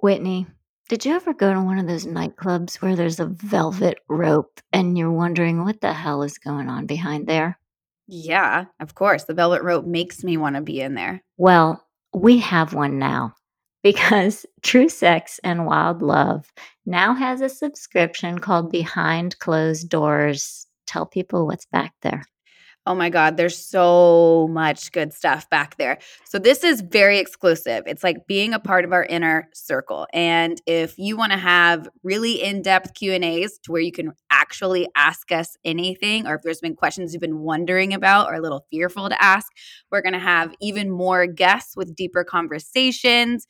Whitney, did you ever go to one of those nightclubs where there's a velvet rope and you're wondering what the hell is going on behind there? Yeah, of course. The velvet rope makes me want to be in there. Well, we have one now because True Sex and Wild Love now has a subscription called Behind Closed Doors. Tell people what's back there. Oh my God, there's so much good stuff back there. So this is very exclusive. It's like being a part of our inner circle. And if you want to have really in-depth Q&As to where you can actually ask us anything or if there's been questions you've been wondering about or a little fearful to ask, we're going to have even more guests with deeper conversations.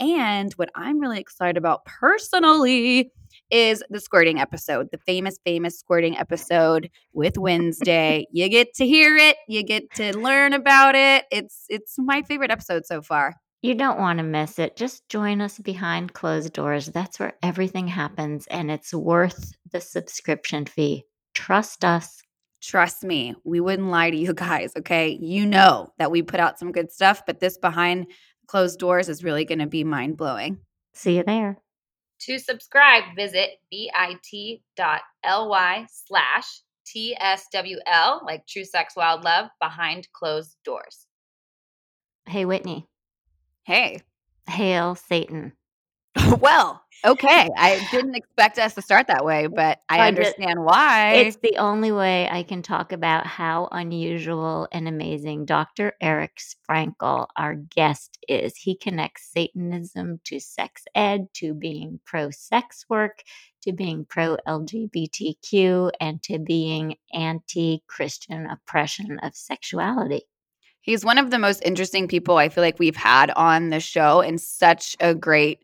And what I'm really excited about personally is the squirting episode, the famous, famous squirting episode with Wednesday. you get to hear it, you get to learn about it. It's it's my favorite episode so far. You don't want to miss it. Just join us behind closed doors. That's where everything happens, and it's worth the subscription fee. Trust us. Trust me, we wouldn't lie to you guys, okay? You know that we put out some good stuff, but this behind closed doors is really going to be mind blowing. See you there. To subscribe, visit bit.ly slash TSWL, like True Sex Wild Love, behind closed doors. Hey, Whitney. Hey. Hail Satan. well, okay. I didn't expect us to start that way, but I understand why. It's the only way I can talk about how unusual and amazing Dr. Eric Sprankle, our guest, is. He connects Satanism to sex ed, to being pro sex work, to being pro LGBTQ, and to being anti Christian oppression of sexuality. He's one of the most interesting people I feel like we've had on the show and such a great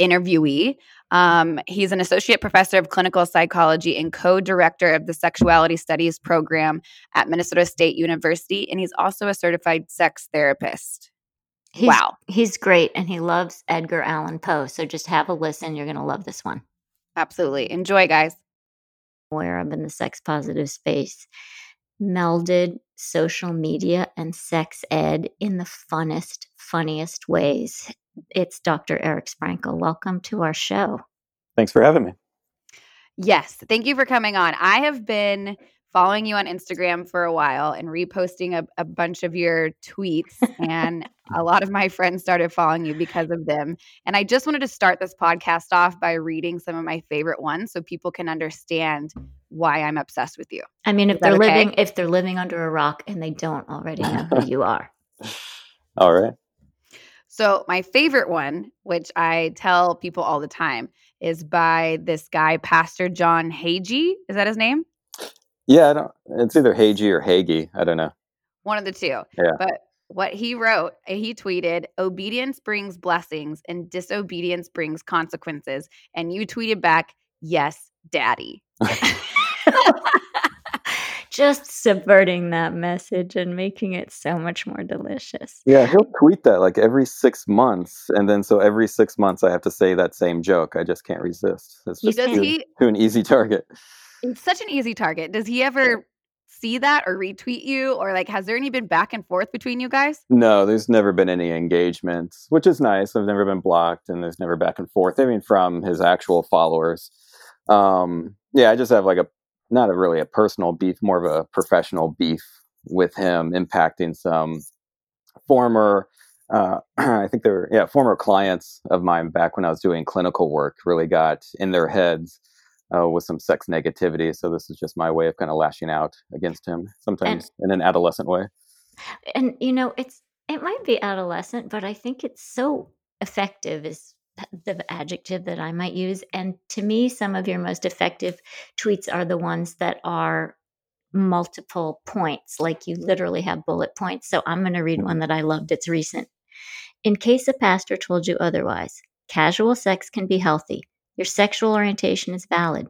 interviewee. Um, he's an associate professor of clinical psychology and co director of the sexuality studies program at Minnesota State University. And he's also a certified sex therapist. He's, wow. He's great and he loves Edgar Allan Poe. So just have a listen. You're going to love this one. Absolutely. Enjoy, guys. Where I'm in the sex positive space, melded social media and sex ed in the funnest, funniest ways it's Dr. Eric Sprankle. Welcome to our show. Thanks for having me. Yes, thank you for coming on. I have been following you on Instagram for a while and reposting a, a bunch of your tweets. And a lot of my friends started following you because of them. And I just wanted to start this podcast off by reading some of my favorite ones so people can understand why I'm obsessed with you. I mean, if they're okay? living if they're living under a rock and they don't already know who you are. All right. So, my favorite one, which I tell people all the time, is by this guy, Pastor John Hagee. Is that his name? Yeah, I don't, it's either Hagee or Hagee. I don't know. One of the two. Yeah. But what he wrote, eh, he tweeted, obedience brings blessings and disobedience brings consequences. And you tweeted back, yes, daddy. just subverting that message and making it so much more delicious. Yeah, he'll tweet that like every six months, and then so every six months I have to say that same joke. I just can't resist. It's just Does too, he, too an easy target. It's such an easy target. Does he ever see that or retweet you, or like has there any been back and forth between you guys? No, there's never been any engagement, which is nice. I've never been blocked, and there's never back and forth. I mean, from his actual followers. Um, yeah, I just have like a not a really a personal beef, more of a professional beef with him, impacting some former. Uh, I think they were yeah former clients of mine back when I was doing clinical work. Really got in their heads uh, with some sex negativity. So this is just my way of kind of lashing out against him, sometimes and, in an adolescent way. And you know, it's it might be adolescent, but I think it's so effective. Is the adjective that I might use. And to me, some of your most effective tweets are the ones that are multiple points, like you literally have bullet points. So I'm going to read one that I loved. It's recent. In case a pastor told you otherwise, casual sex can be healthy. Your sexual orientation is valid.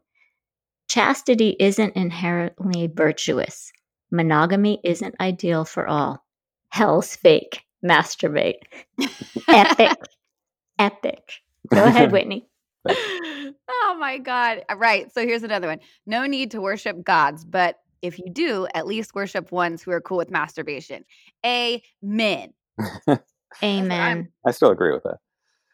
Chastity isn't inherently virtuous. Monogamy isn't ideal for all. Hell's fake. Masturbate. Epic epic. Go ahead, Whitney. oh my God. Right. So here's another one. No need to worship gods, but if you do, at least worship ones who are cool with masturbation. Amen. Amen. I still agree with that.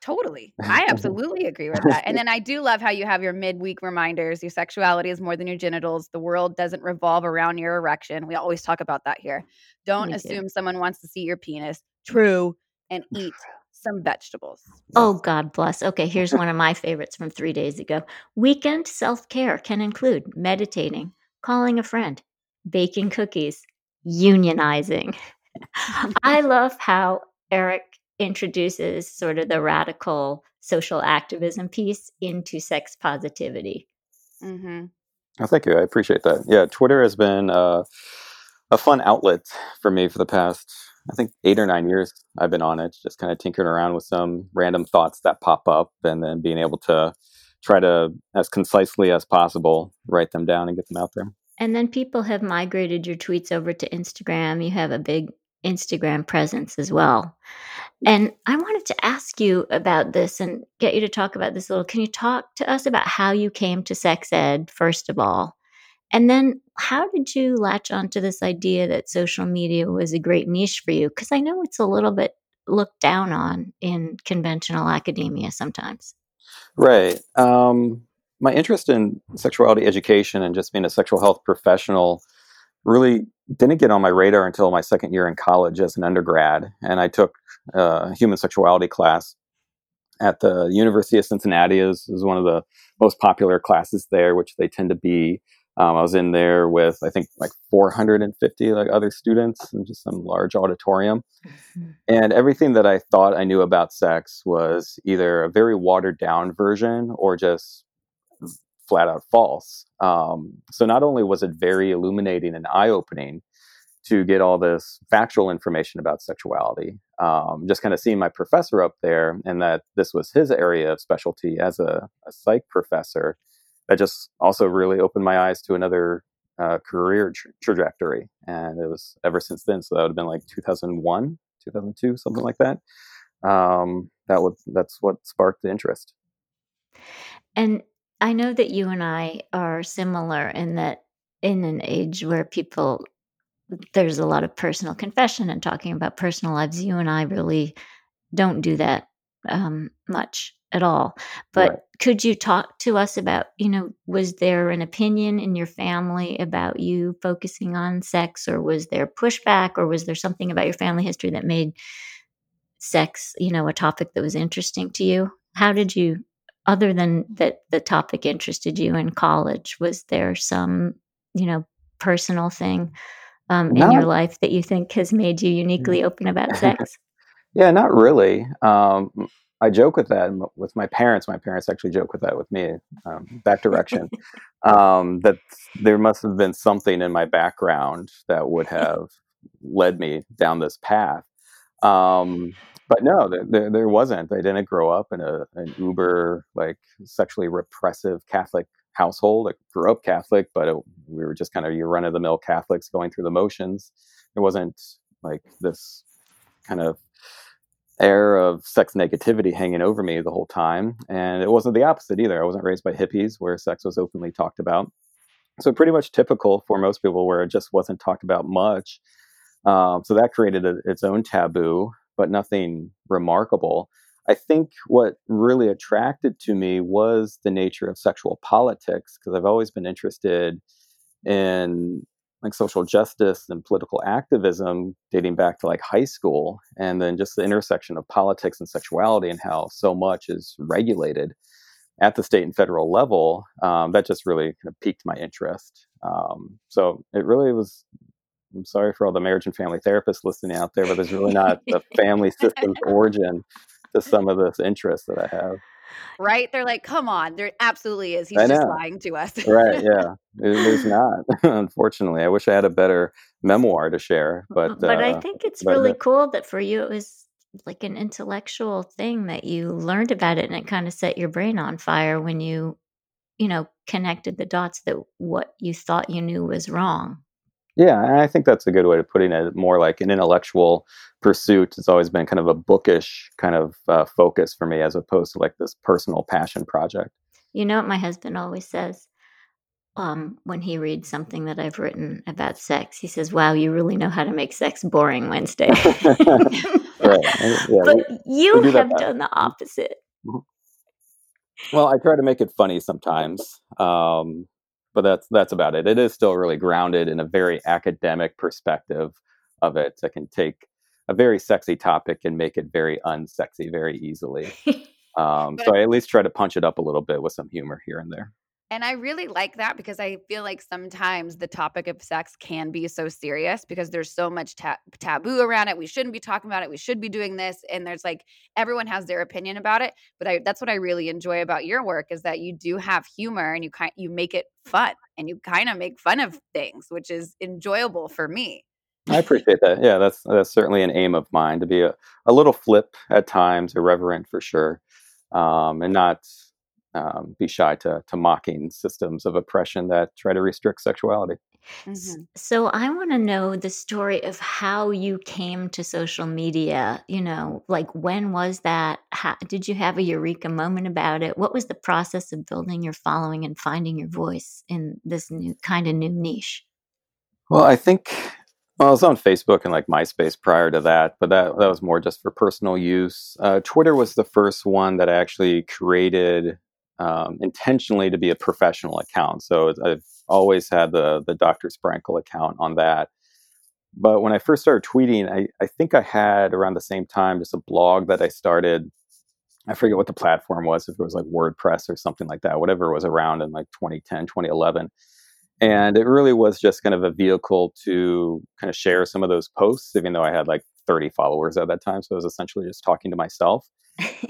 Totally. I absolutely agree with that. And then I do love how you have your midweek reminders. Your sexuality is more than your genitals. The world doesn't revolve around your erection. We always talk about that here. Don't Me too. assume someone wants to see your penis. True. And eat some vegetables. Oh, God bless. Okay, here's one of my favorites from three days ago. Weekend self care can include meditating, calling a friend, baking cookies, unionizing. I love how Eric introduces sort of the radical social activism piece into sex positivity. Mm-hmm. Oh, thank you. I appreciate that. Yeah, Twitter has been uh, a fun outlet for me for the past, I think, eight or nine years. I've been on it, just kind of tinkering around with some random thoughts that pop up, and then being able to try to, as concisely as possible, write them down and get them out there. And then people have migrated your tweets over to Instagram. You have a big Instagram presence as well. And I wanted to ask you about this and get you to talk about this a little. Can you talk to us about how you came to sex ed, first of all? And then how did you latch onto this idea that social media was a great niche for you? Because I know it's a little bit looked down on in conventional academia sometimes. Right. Um, my interest in sexuality education and just being a sexual health professional really didn't get on my radar until my second year in college as an undergrad. And I took a human sexuality class at the University of Cincinnati. is is one of the most popular classes there, which they tend to be. Um, I was in there with I think like 450 like other students in just some large auditorium, mm-hmm. and everything that I thought I knew about sex was either a very watered down version or just flat out false. Um, so not only was it very illuminating and eye opening to get all this factual information about sexuality, um, just kind of seeing my professor up there and that this was his area of specialty as a, a psych professor, that just also really opened my eyes to another uh, career tra- trajectory. And it was ever since then. So that would have been like 2001, 2002, something like that. Um, that would that's what sparked the interest. And I know that you and I are similar in that in an age where people there's a lot of personal confession and talking about personal lives. You and I really don't do that um, much at all. But right. could you talk to us about, you know, was there an opinion in your family about you focusing on sex, or was there pushback, or was there something about your family history that made sex, you know, a topic that was interesting to you? How did you other than that the topic interested you in college was there some you know personal thing um, in your life that you think has made you uniquely open about sex yeah not really um, i joke with that with my parents my parents actually joke with that with me um, that direction um, that there must have been something in my background that would have led me down this path um, but no, there, there wasn't. I didn't grow up in a an uber like sexually repressive Catholic household. I grew up Catholic, but it, we were just kind of your run of the mill Catholics going through the motions. It wasn't like this kind of air of sex negativity hanging over me the whole time. And it wasn't the opposite either. I wasn't raised by hippies where sex was openly talked about. So pretty much typical for most people where it just wasn't talked about much. Um, so that created a, its own taboo but nothing remarkable. I think what really attracted to me was the nature of sexual politics because I've always been interested in like social justice and political activism dating back to like high school and then just the intersection of politics and sexuality and how so much is regulated at the state and federal level um, that just really kind of piqued my interest um, so it really was I'm sorry for all the marriage and family therapists listening out there, but there's really not a family systems origin to some of this interest that I have. Right? They're like, come on, there absolutely is. He's just lying to us. right? Yeah, there's not. Unfortunately, I wish I had a better memoir to share, but but uh, I think it's really cool that for you it was like an intellectual thing that you learned about it, and it kind of set your brain on fire when you, you know, connected the dots that what you thought you knew was wrong yeah, and I think that's a good way of putting it. More like an intellectual pursuit. It's always been kind of a bookish kind of uh, focus for me, as opposed to like this personal passion project. You know what my husband always says um, when he reads something that I've written about sex. He says, "Wow, you really know how to make sex boring, Wednesday." right. Yeah, but we, you we do have that done the opposite. Well, I try to make it funny sometimes, um, but that's that's about it. It is still really grounded in a very academic perspective of it. I can take a very sexy topic and make it very unsexy very easily. Um, so I at least try to punch it up a little bit with some humor here and there. And I really like that because I feel like sometimes the topic of sex can be so serious because there's so much ta- taboo around it. We shouldn't be talking about it. We should be doing this. And there's like everyone has their opinion about it. But I, that's what I really enjoy about your work is that you do have humor and you kind you make it fun and you kind of make fun of things, which is enjoyable for me. I appreciate that. Yeah, that's that's certainly an aim of mine to be a, a little flip at times, irreverent for sure, um, and not um, be shy to, to mocking systems of oppression that try to restrict sexuality. Mm-hmm. So I want to know the story of how you came to social media. You know, like when was that? How, did you have a eureka moment about it? What was the process of building your following and finding your voice in this new kind of new niche? Well, I think well, I was on Facebook and like MySpace prior to that, but that that was more just for personal use. Uh, Twitter was the first one that I actually created um, intentionally to be a professional account. So I've always had the the Dr. Sprankle account on that. But when I first started tweeting, I, I think I had around the same time just a blog that I started. I forget what the platform was, if it was like WordPress or something like that, whatever it was around in like 2010, 2011. And it really was just kind of a vehicle to kind of share some of those posts, even though I had like 30 followers at that time. So I was essentially just talking to myself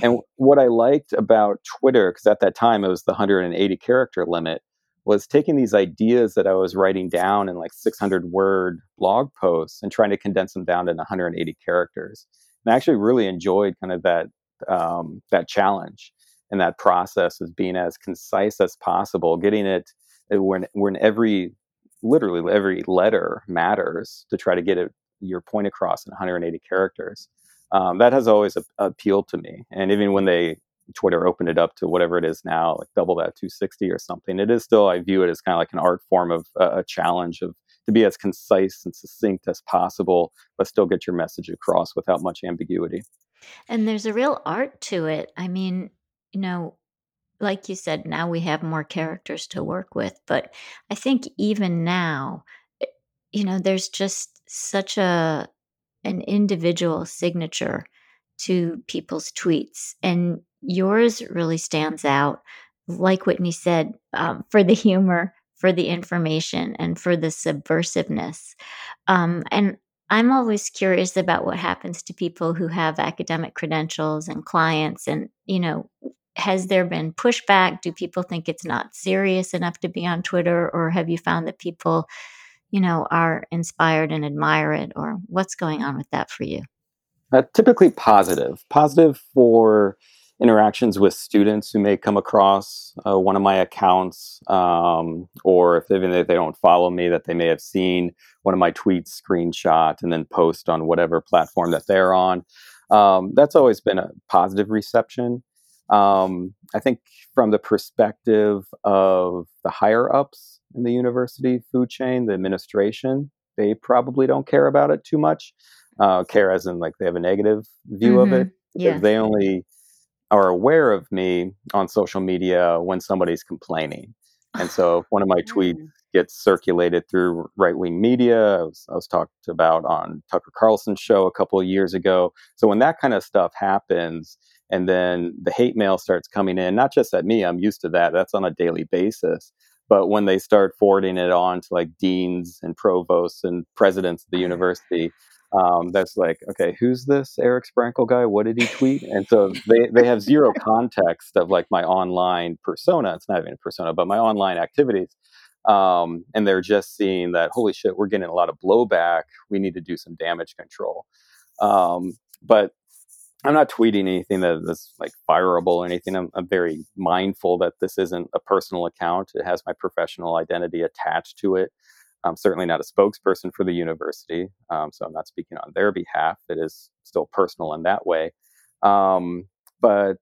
and what I liked about Twitter, because at that time it was the 180 character limit, was taking these ideas that I was writing down in like 600 word blog posts and trying to condense them down to 180 characters. And I actually really enjoyed kind of that um, that challenge and that process of being as concise as possible, getting it uh, when when every literally every letter matters to try to get it your point across in 180 characters um, that has always a- appealed to me. And even when they Twitter opened it up to whatever it is now, like double that 260 or something, it is still I view it as kind of like an art form of uh, a challenge of to be as concise and succinct as possible, but still get your message across without much ambiguity. And there's a real art to it. I mean, you know, like you said, now we have more characters to work with, but I think even now, eh, you know, there's just such a an individual signature to people's tweets. And yours really stands out, like Whitney said, um, for the humor, for the information, and for the subversiveness. Um, and I'm always curious about what happens to people who have academic credentials and clients. And, you know, has there been pushback? Do people think it's not serious enough to be on Twitter? Or have you found that people you know, are inspired and admire it, or what's going on with that for you? Uh, typically positive. Positive for interactions with students who may come across uh, one of my accounts, um, or if even if they don't follow me, that they may have seen one of my tweets screenshot and then post on whatever platform that they're on. Um, that's always been a positive reception. Um, I think from the perspective of the higher ups in the university food chain, the administration, they probably don't care about it too much. Uh, care as in like they have a negative view mm-hmm. of it because yeah. they only are aware of me on social media when somebody's complaining. And so if one of my tweets mm. gets circulated through right wing media, I was, I was, talked about on Tucker Carlson's show a couple of years ago. So when that kind of stuff happens, and then the hate mail starts coming in not just at me i'm used to that that's on a daily basis but when they start forwarding it on to like deans and provosts and presidents of the university um, that's like okay who's this eric sprankle guy? What did he tweet? And so they, they have zero context of like my online persona it's not even a persona but my online activities um, and they're just seeing that holy shit we're getting a lot of blowback we need to do some damage control. Um, but I'm not tweeting anything that is like fireable or anything. I'm, I'm, very mindful that this isn't a personal account. It has my professional identity attached to it. I'm certainly not a spokesperson for the university, um, so I'm not speaking on their behalf. It is still personal in that way. Um, but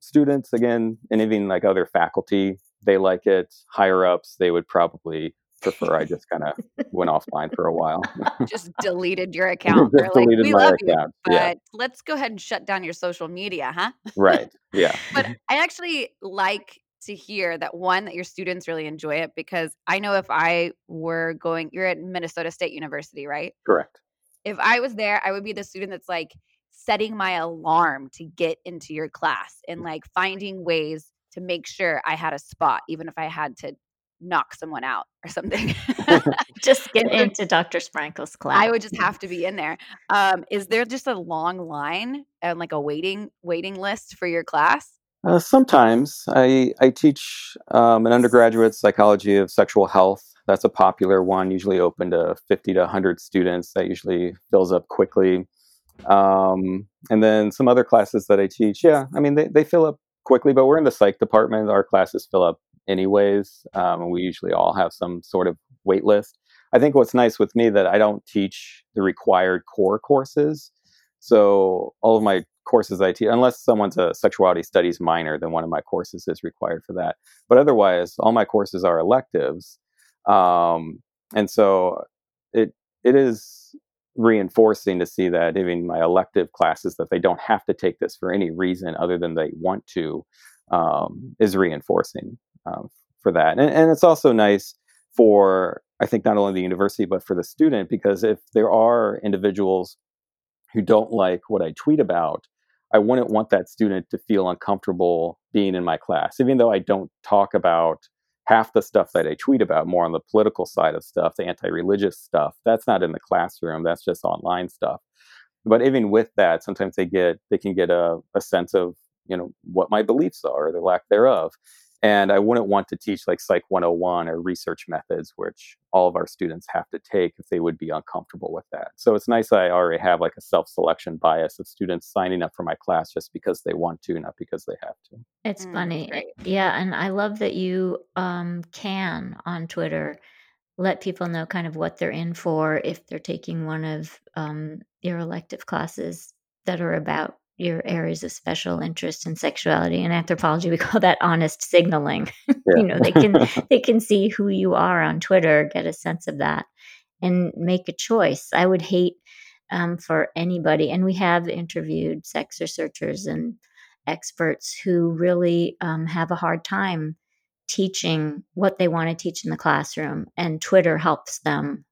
students, again, and even like other faculty, they like it. Higher ups, they would probably prefer I just kind of went offline for a while. just deleted your account. They're like, we love account. you, but yeah. let's go ahead and shut down your social media, huh? right. Yeah. but I actually like to hear that one that your students really enjoy it because I know if I were going, you're at Minnesota State University, right? Correct. If I was there, I would be the student that's like setting my alarm to get into your class and like finding ways to make sure I had a spot, even if I had to knock someone out or something. just get into Dr. Sprankle's class. I would just have to be in there. Um, is there just a long line and like a waiting waiting list for your class? Uh, sometimes I I teach um, an undergraduate psychology of sexual health. That's a popular one, usually open to 50 to 100 students. That usually fills up quickly. Um, and then some other classes that I teach, yeah, I mean, they, they fill up quickly, but we're in the psych department. Our classes fill up anyways. Um, we usually all have some sort of wait list. I think what's nice with me that I don't teach the required core courses. So all of my courses I teach, unless someone's a sexuality studies minor, then one of my courses is required for that. But otherwise, all my courses are electives, um, and so it it is reinforcing to see that even my elective classes that they don't have to take this for any reason other than they want to um, is reinforcing um, for that, and, and it's also nice for I think not only the university but for the student because if there are individuals who don't like what I tweet about, I wouldn't want that student to feel uncomfortable being in my class, even though I don't talk about half the stuff that I tweet about, more on the political side of stuff, the anti religious stuff. That's not in the classroom, that's just online stuff. But even with that, sometimes they get they can get a, a sense of you know what my beliefs are or the lack thereof and I wouldn't want to teach like Psych 101 or research methods, which all of our students have to take if they would be uncomfortable with that. So it's nice that I already have like a self selection bias of students signing up for my class just because they want to, not because they have to. It's mm, funny. Yeah. And I love that you um, can on Twitter let people know kind of what they're in for if they're taking one of um, your elective classes that are about your areas of special interest in sexuality and anthropology we call that honest signaling. Yeah. you know they can they can see who you are on twitter get a sense of that and make a choice. I would hate um, for anybody and we have interviewed sex researchers and experts who really um, have a hard time teaching what they want to teach in the classroom and twitter helps them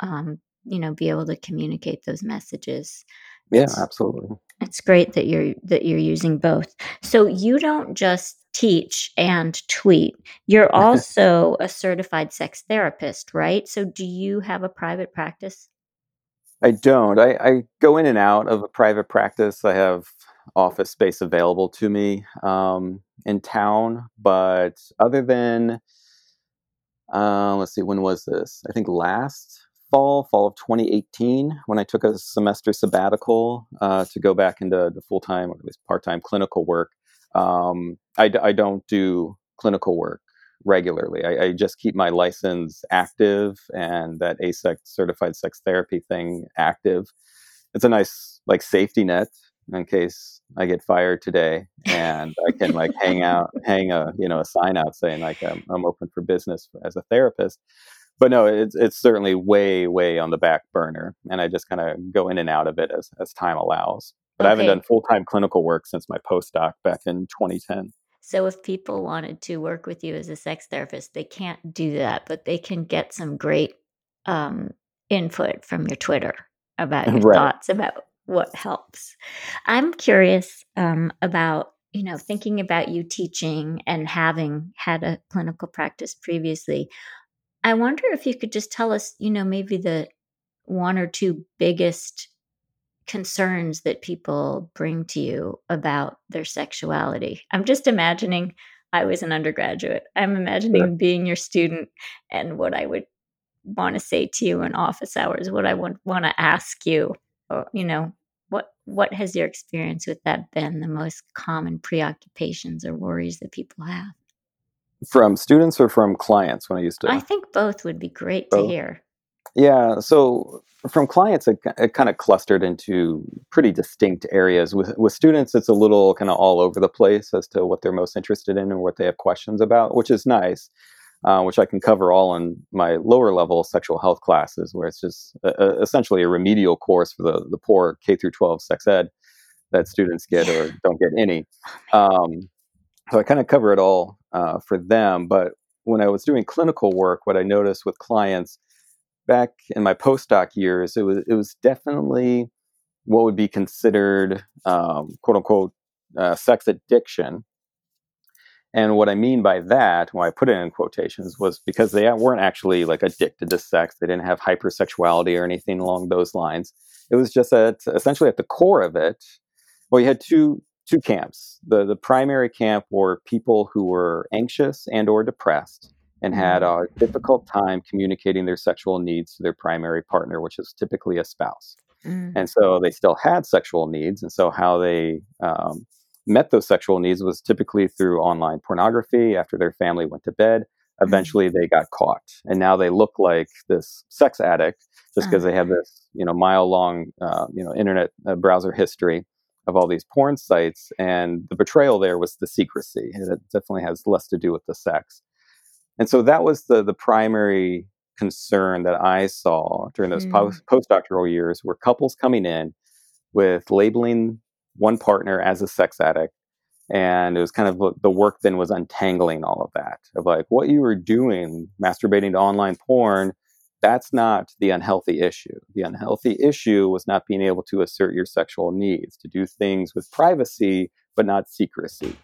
um, you know be able to communicate those messages. Yeah absolutely it's great that you're that you're using both. So you don't just teach and tweet. You're also a certified sex therapist, right? So do you have a private practice? I don't. I, I go in and out of a private practice. I have office space available to me um, in town, but other than uh, let's see, when was this? I think last fall, fall of 2018, when I took a semester sabbatical uh, to go back into the full time or at least part time clinical work. Um, I, I, don't do clinical work regularly. I, I, just keep my license active and that AASECT certified sex therapy thing active. It's a nice like safety net in case I get fired today, and I can like hang out, hang a you know a sign out saying like I'm, I'm open for business as a therapist but no, it's it's certainly way way on the back burner, and I just kind of go in and out of it as as time allows. But okay. I haven't done full time clinical work since my postdoc back in 2010. So if people wanted to work with you as a sex therapist, they can't do that, but they can get some great um, input from your Twitter about your right. thoughts about what helps. I'm curious um, about you know thinking about you teaching and having had a clinical practice previously I wonder if you could just tell us, you know, maybe the one or two biggest concerns that people bring to you about their sexuality. I'm just imagining I was an undergraduate. I'm imagining being your student and what I would want to say to you in office hours, what I would want to ask you, or, you know, what what has your experience with that been the most common preoccupations or worries that people have? From students or from clients when I used to? I think both would be great both. to hear. Yeah, so from clients, it, it kind of clustered into pretty distinct areas. With with students, it's a little kind of all over the place as to what they're most interested in and what they have questions about, which is nice. uh, which I can cover all in my lower level sexual health classes, where it's just essentially a remedial course for the, the poor K through 12 sex ed that students get or don't get any. Um, so I kind of cover it all uh, for them. But when I was doing clinical work, what I noticed with clients back in my postdoc years, it was it was definitely what would be considered um, quote unquote uh, sex addiction. And what I mean by that, when I put it in quotations, was because they weren't actually like addicted to sex. They didn't have hypersexuality or anything along those lines. It was just that essentially at the core of it, well, you had two two camps. The the primary camp were people who were anxious and or depressed and had mm-hmm. a difficult time communicating their sexual needs to their primary partner, which is typically a spouse. Mm. And so they still had sexual needs. And so how they um, met those sexual needs was typically through online pornography after their family went to bed. Mm. Eventually, mm. they got caught, and now they look like this sex addict just because uh. they have this, you know, mile long, uh, you know, internet uh, browser history of all these porn sites. And the betrayal there was the secrecy. It definitely has less to do with the sex. And so that was the the primary concern that I saw during those mm. post postdoctoral years were couples coming in with labeling one partner as a sex addict. And it was kind of the work then was untangling all of that of like what you were doing, masturbating to online porn, that's not the unhealthy issue. The unhealthy issue was not being able to assert your sexual needs, to do things with privacy, but not secrecy.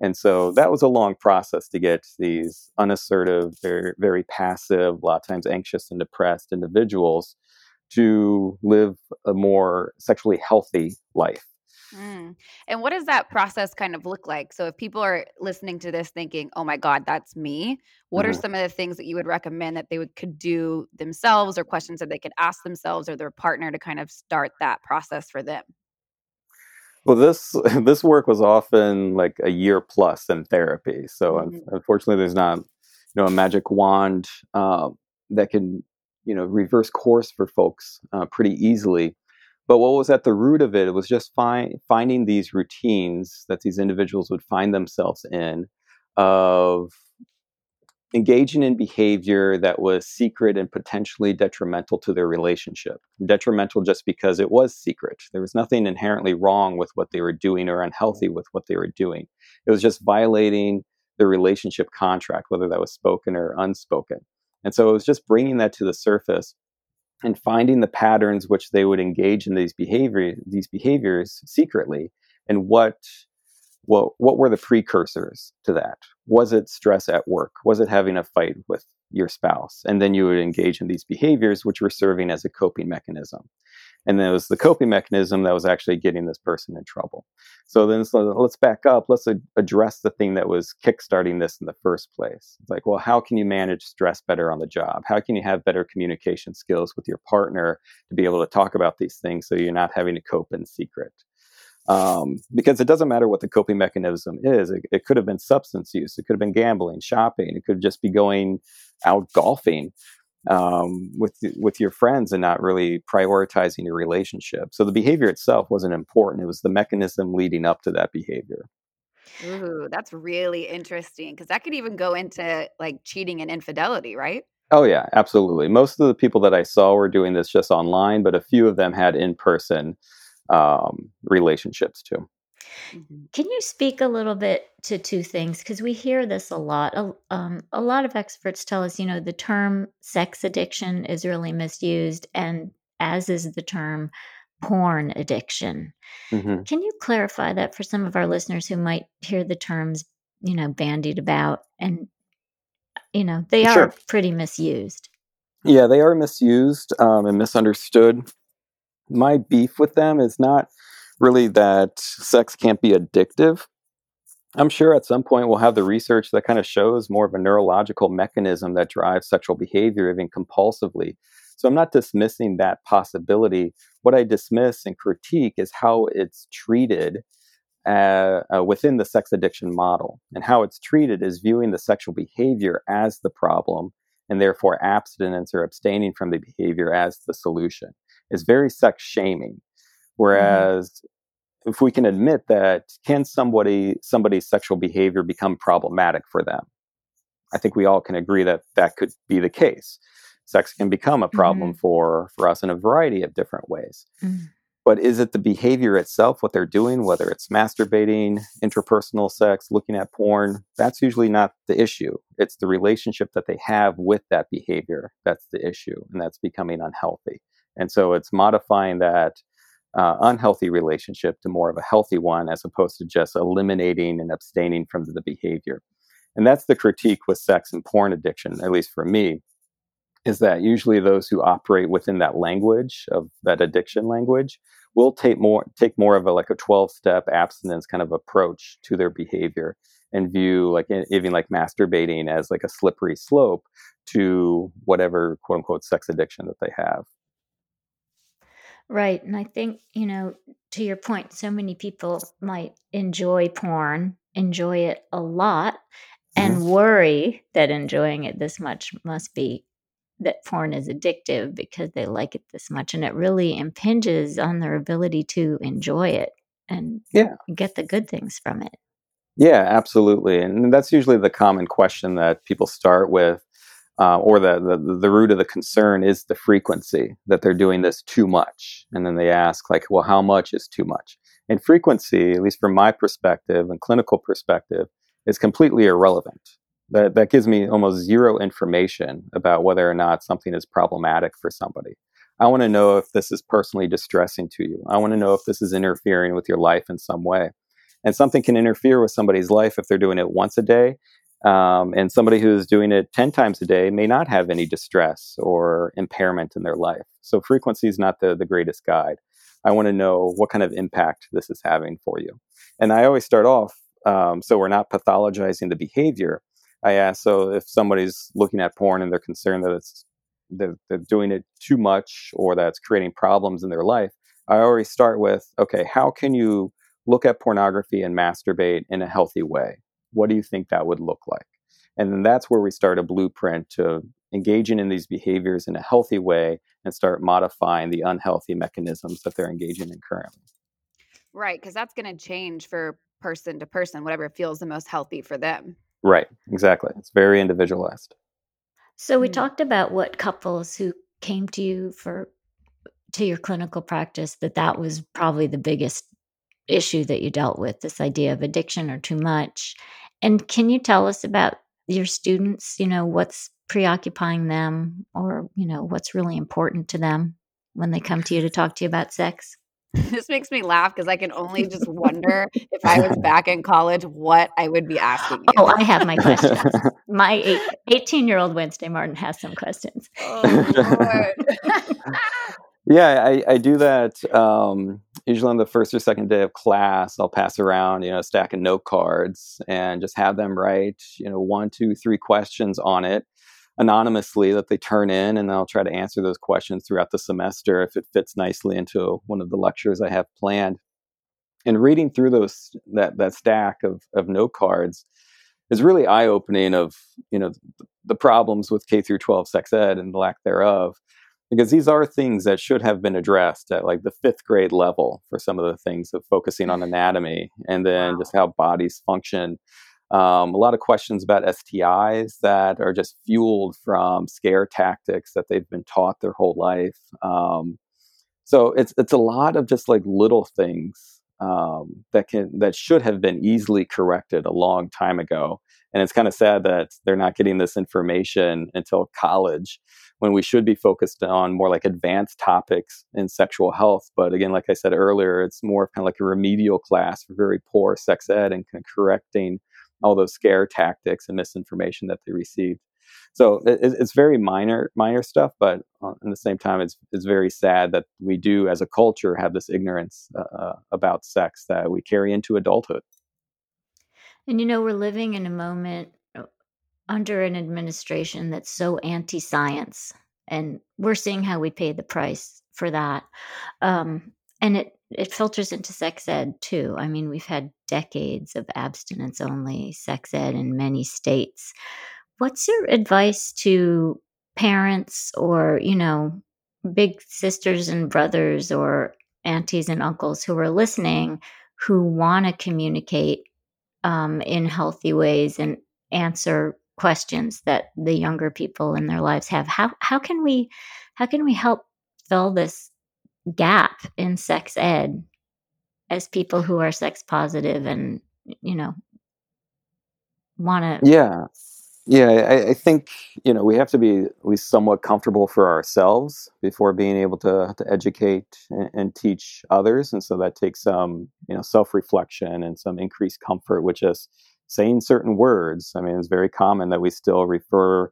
And so that was a long process to get these unassertive, very, very passive, a lot of times anxious and depressed individuals to live a more sexually healthy life. Mm. And what does that process kind of look like? So, if people are listening to this thinking, "Oh my God, that's me," what mm-hmm. are some of the things that you would recommend that they would could do themselves, or questions that they could ask themselves or their partner to kind of start that process for them? Well, this this work was often like a year plus in therapy. So mm-hmm. unfortunately, there's not you know a magic wand uh, that can you know reverse course for folks uh, pretty easily. But what was at the root of it, it was just fi- finding these routines that these individuals would find themselves in of engaging in behavior that was secret and potentially detrimental to their relationship. Detrimental just because it was secret. There was nothing inherently wrong with what they were doing or unhealthy with what they were doing. It was just violating the relationship contract, whether that was spoken or unspoken. And so it was just bringing that to the surface and finding the patterns which they would engage in these behavior these behaviors secretly and what what what were the precursors to that? Was it stress at work? Was it having a fight with your spouse? And then you would engage in these behaviors, which were serving as a coping mechanism. And then it was the coping mechanism that was actually getting this person in trouble. So then so let's back up. Let's address the thing that was kickstarting this in the first place. It's like, well, how can you manage stress better on the job? How can you have better communication skills with your partner to be able to talk about these things so you're not having to cope in secret? um, because it doesn't matter what the coping mechanism is. It, it, could have been substance use, it could have been gambling, shopping, it could just be going out golfing um, with with your friends and not really prioritizing your relationship. So the behavior itself wasn't important; it was the mechanism leading up to that behavior. Ooh, that's really interesting because that could even go into like cheating and infidelity, right? Oh yeah, absolutely. Most of the people that I saw were doing this just online, but a few of them had in person um, relationships too. Mm-hmm. Can you speak a little bit to two things? Because we hear this a lot. A, um, a lot of experts tell us, you know, the term sex addiction is really misused, and as is the term porn addiction. Mm-hmm. Can you clarify that for some of our listeners who might hear the terms, you know, bandied about and, you know, they are sure. pretty misused? Yeah, they are misused um, and misunderstood my beef with them is not really that sex can't be addictive. I'm sure at some point we'll have the research that kind of shows more of a neurological mechanism that drives sexual behavior even compulsively. So I'm not dismissing that possibility. What I dismiss and critique is how it's treated uh, uh, within the sex addiction model. And how it's treated is viewing the sexual behavior as the problem and therefore abstinence or abstaining from the behavior as the solution is very sex shaming. Mm-hmm. Whereas mm. if we can admit that can somebody somebody's sexual behavior become problematic for them? I think we all can agree that that could be the case. Sex can become a problem Mhm. for for us in a variety of different ways. Mm. But is it the behavior itself, what they're doing, whether it's masturbating, interpersonal sex, looking at porn? That's usually not the issue. It's the relationship that they have with that behavior that's the issue, and that's becoming unhealthy. And so it's modifying that uh, unhealthy relationship to more of a healthy one as opposed to just eliminating and abstaining from the behavior. And that's the critique with sex and porn addiction, at least for me, is that usually those who operate within that language of that addiction language will take more take more of a like a 12 step abstinence kind of approach to their behavior and view like even like masturbating as like a slippery slope to whatever quote unquote sex addiction that they have Right. And I think, you know, to your point, so many people might enjoy porn, enjoy it a lot, mm-hmm. and worry that enjoying it this much must be that porn is addictive because they like it this much. And it really impinges on their ability to enjoy it and Yeah. get the good things from it. Yeah, absolutely. And that's usually the common question that people start with, uh, or the, the the root of the concern is the frequency that they're doing this too much. And then they ask, like, well, how much is too much? And frequency, at least from my perspective and clinical perspective, is completely irrelevant. That that gives me almost zero information about whether or not something is problematic for somebody. I want to know if this is personally distressing to you. I want to know if this is interfering with your life in some way and something can interfere with somebody's life if they're doing it once a day um, and somebody who's doing it 10 times a day may not have any distress or impairment in their life. So frequency is not the, the greatest guide. I want to know what kind of impact this is having for you. And i always start off um, so we're not pathologizing the behavior. I ask so if somebody's looking at porn and they're concerned that it's they're, they're doing it too much or that's creating problems in their life i always start with okay how can you look at pornography and masturbate in a healthy way. What do you think that would look like? And then that's where we start a blueprint to engaging in these behaviors in a healthy way and start modifying the unhealthy mechanisms that they're engaging in currently. Right, because that's going to change for person to person, whatever feels the most healthy for them. Right, exactly. It's very individualized. So we Mm. talked about what couples who came to you for to your clinical practice that that was probably the biggest issue that you dealt with this idea of addiction or too much. And can you tell us about your students, you know, what's preoccupying them or, you know, what's really important to them when they come to you to talk to you about sex? this makes me laugh because I can only just wonder if I was back in college what I would be asking oh, you. Oh, I have my questions. My 18 year old Wednesday Martin has some questions. Oh, Lord. Yeah, I, I do that um, usually on the first or second day of class. I'll pass around, you know, a stack of note cards and just have them write, you know, one, two, three questions on it anonymously that they turn in, and I'll try to answer those questions throughout the semester if it fits nicely into one of the lectures I have planned. And reading through those that that stack of of note cards is really eye opening of you know the problems with K through 12 sex ed and the lack thereof because these are things that should have been addressed at like the fifth grade level for some of the things of focusing on anatomy and then Wow. just how bodies function. Um, a lot of questions about STIs that are just fueled from scare tactics that they've been taught their whole life. Um, so it's it's a lot of just like little things um, that can that should have been easily corrected a long time ago. And it's kind of sad that they're not getting this information until college when we should be focused on more like advanced topics in sexual health. But again, like I said earlier, it's more kind of like a remedial class for very poor sex ed and kind of correcting all those scare tactics and misinformation that they received. So it, it's very minor, minor stuff, but uh, at the same time, it's it's very sad that we do, as a culture, have this ignorance uh, about sex that we carry into adulthood. And you know, we're living in a moment uh, under an administration that's so anti science, and we're seeing how we pay the price for that. Um, and it, it filters into sex ed too. I mean, we've had decades of abstinence only sex ed in many states. What's your advice to parents or, you know, big sisters and brothers or aunties and uncles who are listening who want to communicate um, in healthy ways and answer questions that the younger people in their lives have. How how can we how can we help fill this gap in sex ed as people who are sex positive and you know want to yeah yeah I, I, think you know we have to be at least somewhat comfortable for ourselves before being able to, to educate and, and teach others and so that takes some you know self-reflection and some increased comfort with just saying certain words i mean it's very common that we still refer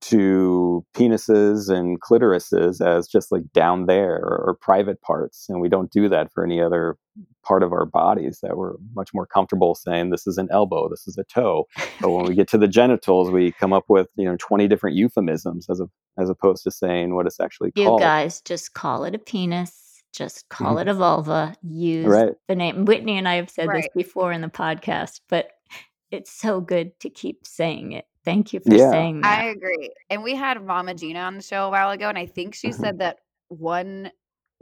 to penises and clitorises as just like down there or, or, private parts. And we don't do that for any other part of our bodies that we're much more comfortable saying this is an elbow, this is a toe. But when we get to the genitals, we come up with, you know, 20 different euphemisms as a, as opposed to saying what it's actually you called. You guys just call it a penis. Just call mm-hmm. it a vulva. Use right. the name. Whitney and I have said right. this before in the podcast, but it's so good to keep saying it Thank you for yeah. saying that. I agree. And we had Mama Gena on the show a while ago, and I think she mm-hmm. said that one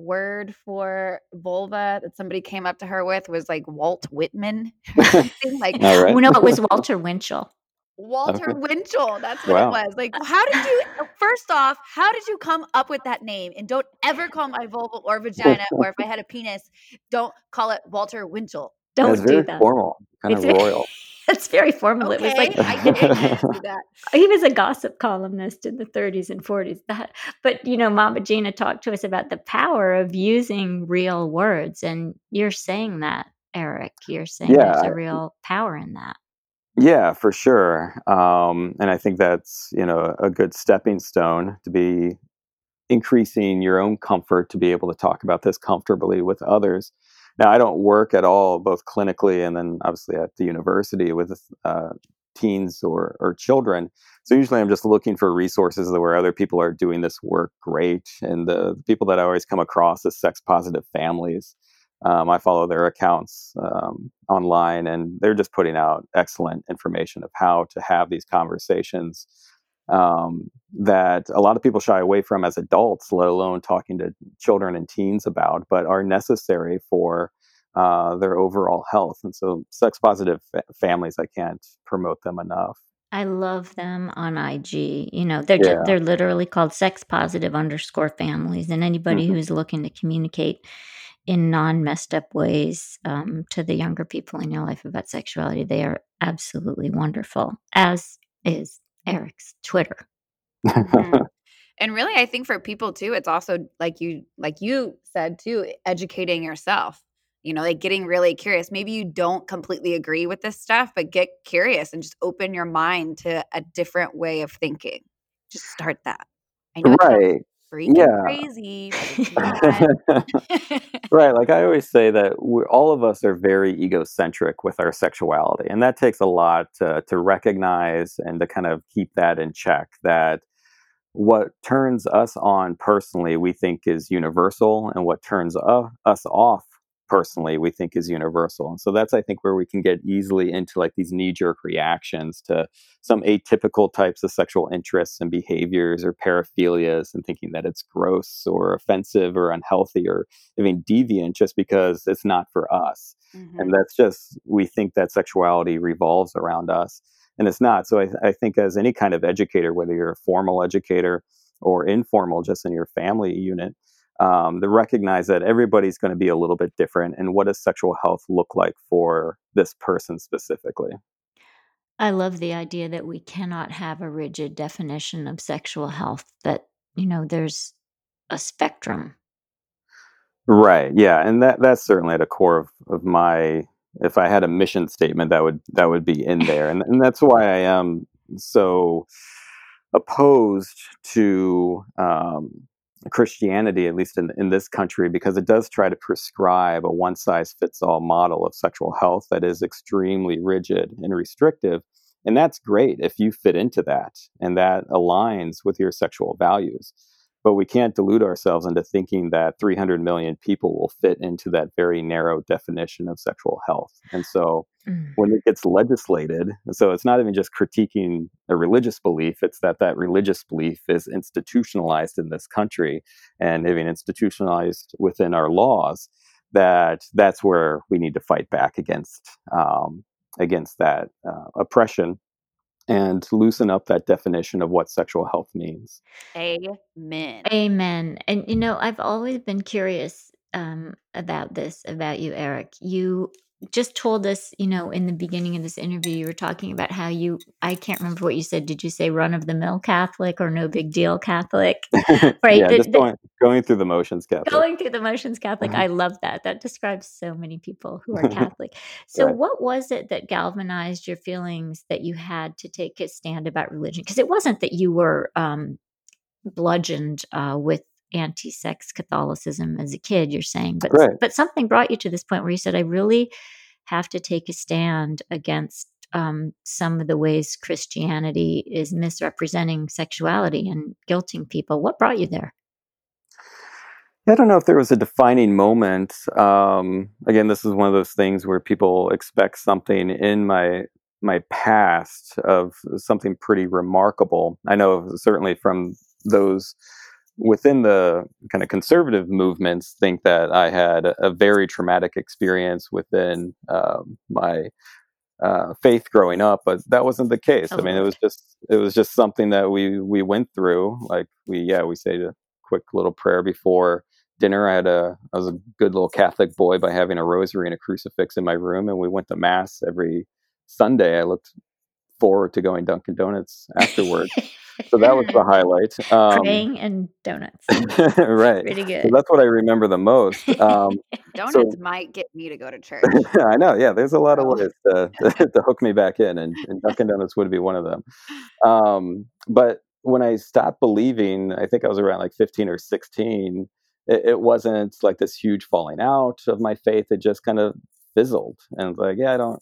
word for vulva that somebody came up to her with was like Walt Whitman. like, right. Oh, no, it was Walter Winchell. Walter okay. Winchell. That's what wow. it was. Like, how did you, uh, first off, how did you come up with that name? And don't ever call my vulva or vagina, or if I had a penis, don't call it Walter Winchell. Don't do very that. formal, kind it's of royal. It's very formal. Okay, it was like I that. he was a gossip columnist in the 30s and 40s. That, but you know, Mama Gena talked to us about the power of using real words, and you're saying that, Eric. You're saying yeah. there's a real power in that. Yeah, for sure. Um, and I think that's you know a good stepping stone to be increasing your own comfort to be able to talk about this comfortably with others. Now, I don't work at all, both clinically and then obviously at the university with uh, teens or, or children. So usually I'm just looking for resources where other people are doing this work great. And the, the people that I always come across is sex positive families. Um, I follow their accounts um, online, and they're just putting out excellent information of how to have these conversations um, that a lot of people shy away from as adults, let alone talking to children and teens about, but are necessary for uh, their overall health. And so, sex positive fa- families, I can't promote them enough. I love them on IG. You know, they're yeah. they're literally called sex positive underscore families, and anybody mm-hmm. who's looking to communicate in non messed up ways um, to the younger people in your life about sexuality, they are absolutely wonderful. As is Eric's Twitter. mm-hmm. And really, I think for people too, it's also like you like you said too, educating yourself. You know, like getting really curious. Maybe you don't completely agree with this stuff, but get curious and just open your mind to a different way of thinking. Just start that. I know right freaking yeah. crazy. right. Like I always say that all of us are very egocentric with our sexuality. And that takes a lot to, to recognize and to kind of keep that in check that what turns us on personally, we think is universal, and what turns uh, us off personally we think is universal and so that's i think where we can get easily into like these knee-jerk reactions to some atypical types of sexual interests and behaviors or paraphilias and thinking that it's gross or offensive or unhealthy or even deviant just because it's not for us mm-hmm. and that's just we think that sexuality revolves around us and it's not so I, I think as any kind of educator whether you're a formal educator or informal just in your family unit um, to recognize that everybody's going to be a little bit different and what does sexual health look like for this person specifically? I love the idea that we cannot have a rigid definition of sexual health that you know there's a spectrum. Right yeah and that that's certainly at the core of, of my if i had a mission statement that would that would be in there and, and that's why i am so opposed to um, Christianity, at least in, in this country, because it does try to prescribe a one size fits all model of sexual health that is extremely rigid and restrictive. And that's great if you fit into that and that aligns with your sexual values. But we can't delude ourselves into thinking that 300 million people will fit into that very narrow definition of sexual health. And so mm. when it gets legislated, so it's not even just critiquing a religious belief, it's that that religious belief is institutionalized in this country and even institutionalized within our laws, that that's where we need to fight back against. Um, against that uh, oppression and loosen up that definition of what sexual health means. Amen. Amen. And you know, I've always been curious um, about this about you, Eric. You just told us, you know, in the beginning of this interview, you were talking about how you, I can't remember what you said. Did you say run of the mill Catholic or no big deal Catholic? Right. yeah, the, just going, going through the motions Catholic. Going through the motions Catholic. Mm-hmm. I love that. That describes so many people who are Catholic. so, right. what was it that galvanized your feelings that you had to take a stand about religion? Because it wasn't that you were um, bludgeoned uh, with anti-sex Catholicism as a kid. You're saying, but right. but something brought you to this point where you said, "I really have to take a stand against um, some of the ways Christianity is misrepresenting sexuality and guilting people." What brought you there? I don't know if there was a defining moment. Um, again, this is one of those things where people expect something in my my past of something pretty remarkable. I know certainly from those within the kind of conservative movements think that I had a, a very traumatic experience within um, my uh, faith growing up, but that wasn't the case. Oh, I mean, it was just it was just something that we we went through. Like we yeah we say a quick little prayer before dinner. I had a I was a good little Catholic boy by having a rosary and a crucifix in my room, and we went to mass every Sunday. I looked forward to going Dunkin' Donuts afterwards. so that was the highlight. Um, Praying and donuts. right. Pretty good. So that's what I remember the most. Um, donuts so, might get me to go to church. I know. Yeah, there's a lot of ways to, to, to, hook me back in, and, and Dunkin' Donuts would be one of them. Um, but when I stopped believing, I think I was around like 15 or 16. It, it wasn't like this huge falling out of my faith. It just kind of fizzled, and like, yeah, I don't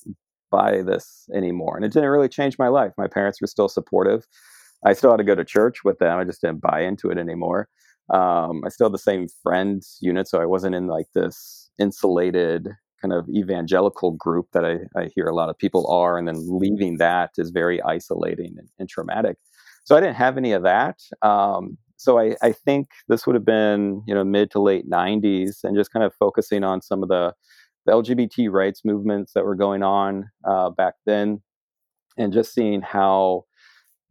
buy this anymore. And it didn't really change my life. My parents were still supportive. I still had to go to church with them. I just didn't buy into it anymore. Um, I still had the same friend unit, so I wasn't in like this insulated kind of evangelical group that I, I hear a lot of people are, and then leaving that is very isolating and, and traumatic. So I didn't have any of that. Um, so I, I, think this would have been you know mid to late 90s, and just kind of focusing on some of the, the LGBT rights movements that were going on uh, back then, and just seeing how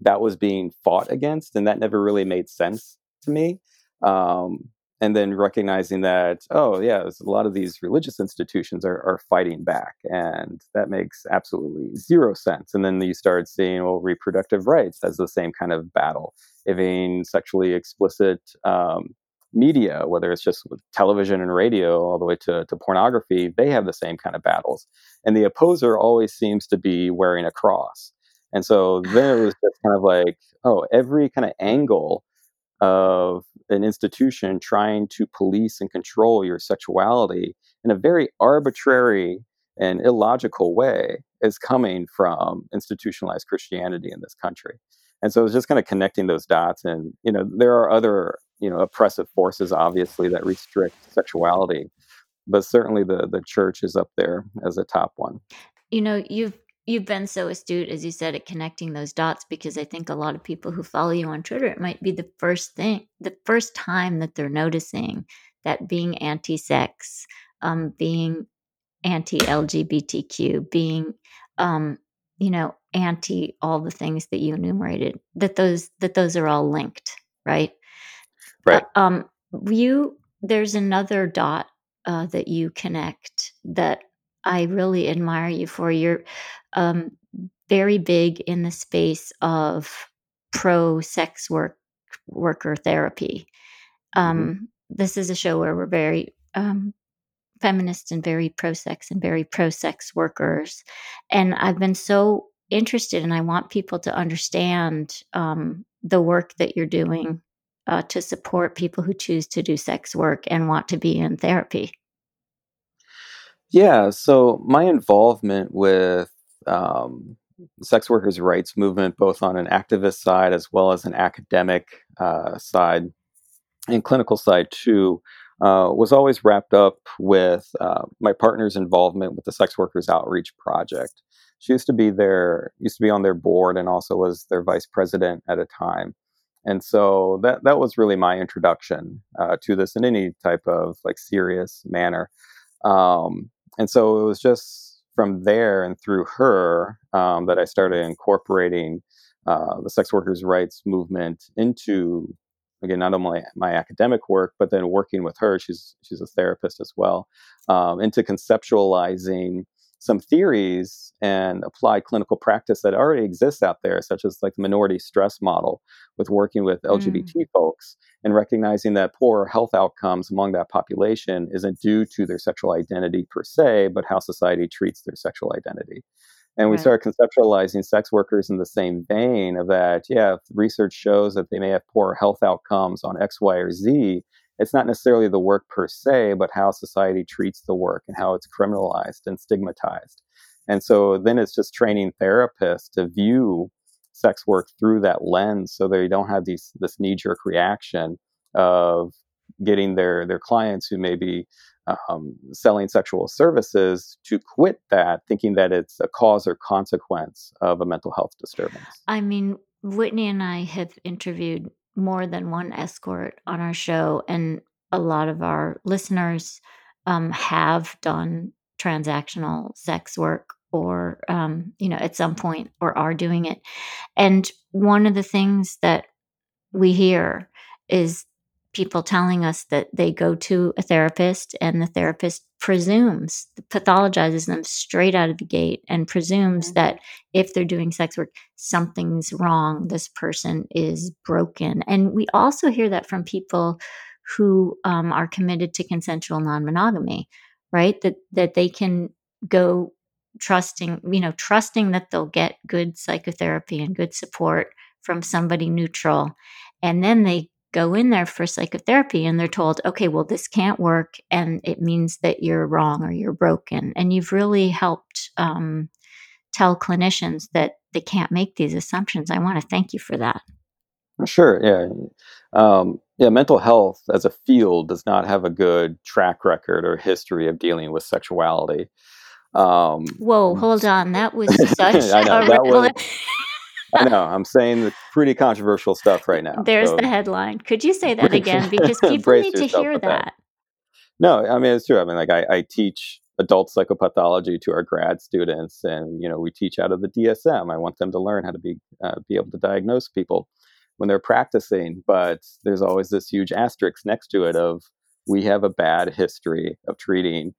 that was being fought against, and that never really made sense to me. Um, and then recognizing that, oh yeah, there's a lot of these religious institutions are, are fighting back, and that makes absolutely zero sense. And then you start seeing, well, reproductive rights has the same kind of battle. Even sexually explicit um, media, whether it's just with television and radio all the way to, to pornography, they have the same kind of battles. And the opposer always seems to be wearing a cross. And so then it was just kind of like, oh, every kind of angle of an institution trying to police and control your sexuality in a very arbitrary and illogical way is coming from institutionalized Christianity in this country. And so it's just kind of connecting those dots. And, you know, there are other, you know, oppressive forces, obviously, that restrict sexuality. But certainly the, the church is up there as a top one. You know, you've you've been so astute as you said at connecting those dots because i think a lot of people who follow you on twitter it might be the first thing the first time that they're noticing that being anti-sex um, being anti-lgbtq being um, you know anti all the things that you enumerated that those that those are all linked right right uh, um you there's another dot uh, that you connect that I really admire you for. You're um, very big in the space of pro sex work worker therapy. Um, mm-hmm. This is a show where we're very um, feminist and very pro sex and very pro sex workers. And I've been so interested, and I want people to understand um, the work that you're doing uh, to support people who choose to do sex work and want to be in therapy. Yeah, so my involvement with um, sex workers' rights movement, both on an activist side as well as an academic uh, side and clinical side too, uh, was always wrapped up with uh, my partner's involvement with the Sex Workers Outreach Project. She used to be there, used to be on their board, and also was their vice president at a time. And so that that was really my introduction uh, to this in any type of like serious manner. Um, and so it was just from there and through her um, that I started incorporating uh, the sex workers' rights movement into again not only my academic work but then working with her she's she's a therapist as well um, into conceptualizing some theories and apply clinical practice that already exists out there such as like the minority stress model with working with lgbt mm. folks and recognizing that poor health outcomes among that population isn't due to their sexual identity per se but how society treats their sexual identity and we right. start conceptualizing sex workers in the same vein of that, yeah, research shows that they may have poor health outcomes on X, Y, or Z. It's not necessarily the work per se, but how society treats the work and how it's criminalized and stigmatized. And so then it's just training therapists to view sex work through that lens so they don't have these this knee-jerk reaction of getting their their clients who may be um, selling sexual services to quit that, thinking that it's a cause or consequence of a mental health disturbance. I mean, Whitney and I have interviewed more than one escort on our show, and a lot of our listeners um, have done transactional sex work or um, you know at some point or are doing it. And one of the things that we hear is people telling us that they go to a therapist and the therapist presumes pathologizes them straight out of the gate and presumes mm-hmm. that if they're doing sex work something's wrong this person is broken and we also hear that from people who um, are committed to consensual non-monogamy right that that they can go trusting you know trusting that they'll get good psychotherapy and good support from somebody neutral and then they go in there for psychotherapy and they're told, okay, well, this can't work and it means that you're wrong or you're broken. And you've really helped um, tell clinicians that they can't make these assumptions. I want to thank you for that. Sure. Yeah. Um, yeah. Mental health as a field does not have a good track record or history of dealing with sexuality. Um, Whoa, hold on. That was such know, a that was, I know. I'm saying the pretty controversial stuff right now. There's so. the headline. Could you say that again? Because people need to hear that. that. No, I mean it's true. I mean, like I, I, teach adult psychopathology to our grad students, and you know we teach out of the DSM. I want them to learn how to be uh, be able to diagnose people when they're practicing. But there's always this huge asterisk next to it of we have a bad history of treating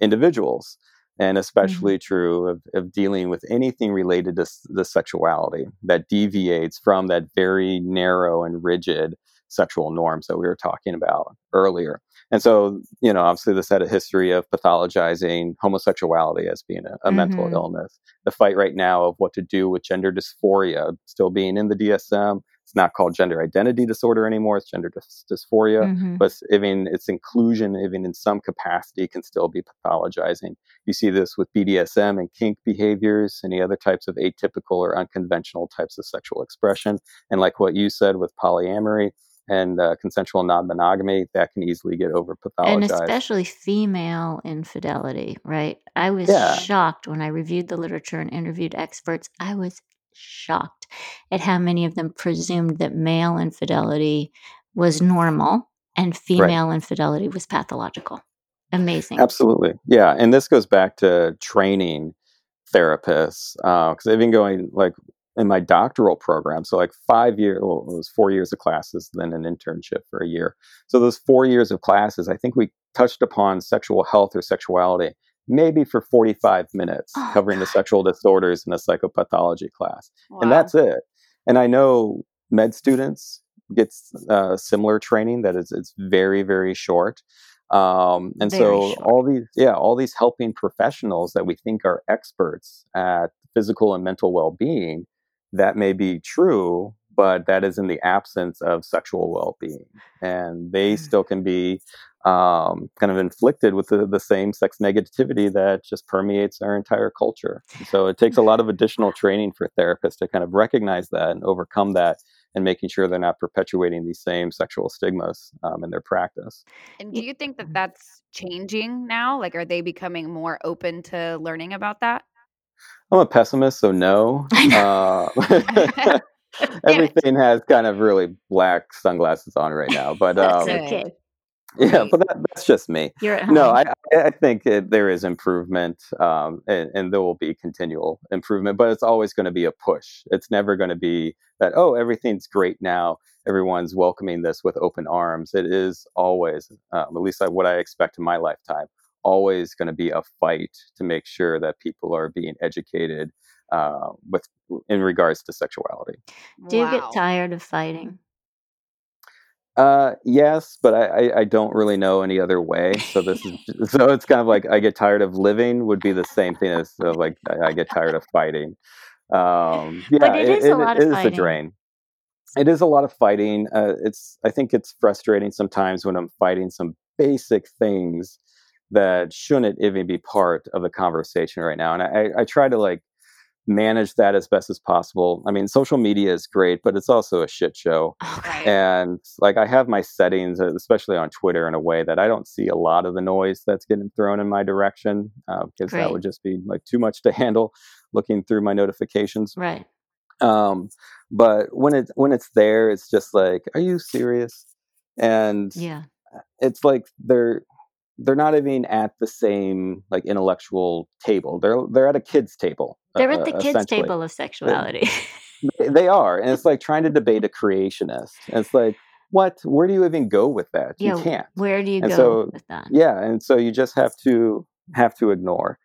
individuals and mm-hmm. especially mm-hmm. true of, of, dealing with anything related to the sexuality that deviates from that very narrow and rigid sexual norms that we were talking about earlier. And so, you know, obviously this had a history of pathologizing homosexuality as being a, a mm-hmm. mental illness. The fight right now of what to do with gender dysphoria still being in the DSM it's not called gender identity disorder anymore. It's gender dys- dysphoria. Mm-hmm. But even its inclusion, even in some capacity, can still be pathologizing. You see this with BDSM and kink behaviors, any other types of atypical or unconventional types of sexual expression. And like what you said with polyamory, and uh, consensual non-monogamy that can easily get over pathologized and especially female infidelity right i was yeah. shocked when i reviewed the literature and interviewed experts i was shocked at how many of them presumed that male infidelity was normal and female right. infidelity was pathological. Amazing. Absolutely. Yeah. And this goes back to training therapists because uh, I've been going like in my doctoral program. So, like five years, well, it was four years of classes, then an internship for a year. So, those four years of classes, I think we touched upon sexual health or sexuality maybe for 45 minutes oh, covering God. the sexual disorders in a psychopathology class. Wow. And that's it. And I know med students get uh, similar training that is it's very very short. Um, and very so short. all these yeah all these helping professionals that we think are experts at physical and mental well-being that may be true but that is in the absence of sexual well-being and they mm. still can be um, kind of inflicted with the, the same sex negativity that just permeates our entire culture. So it takes a lot of additional training for therapists to kind of recognize that and overcome that and making sure they're not perpetuating these same sexual stigmas um, in their practice. And do you think that that's changing now? Like are they becoming more open to learning about that? I'm a pessimist so no. Uh, everything has kind of really black sunglasses on right now. But um, okay. Yeah, but that, that's just me. You're at home. No, I, I I think it, there is improvement, um, and, and there will be continual improvement, but it's always going to be a push. It's never going to be that oh everything's great now, everyone's welcoming this with open arms. It is always, um, at least I, what I expect in my lifetime, always going to be a fight to make sure that people are being educated uh, with in regards to sexuality. Do you Wow. get tired of fighting? Uh, yes, but I, I, I don't really know any other way. So this is so it's kind of like I get tired of living would be the same thing as like I, I get tired of fighting. Um, yeah, But it is a lot of it is a drain. It is a lot of fighting. Uh, it's I think it's frustrating sometimes when I'm fighting some basic things that shouldn't even be part of the conversation right now. And I, I try to like manage that as best as possible. I mean, social media is great, but it's also a shit show Right. and like i have my settings uh, especially on twitter in a way that i don't see a lot of the noise that's getting thrown in my direction uh, because Great. that would just be like too much to handle looking through my notifications Right. um, but when it when it's there it's just like are you serious and Yeah. it's like they're they're not even at the same like intellectual table they're they're at a kids table They're uh, at the kids' table of sexuality. They- are and it's like trying to debate a creationist. It's like what? Where do you even go with that? You Yeah, can't. Where do you And go so- with that? yeah and so you just have to have to ignore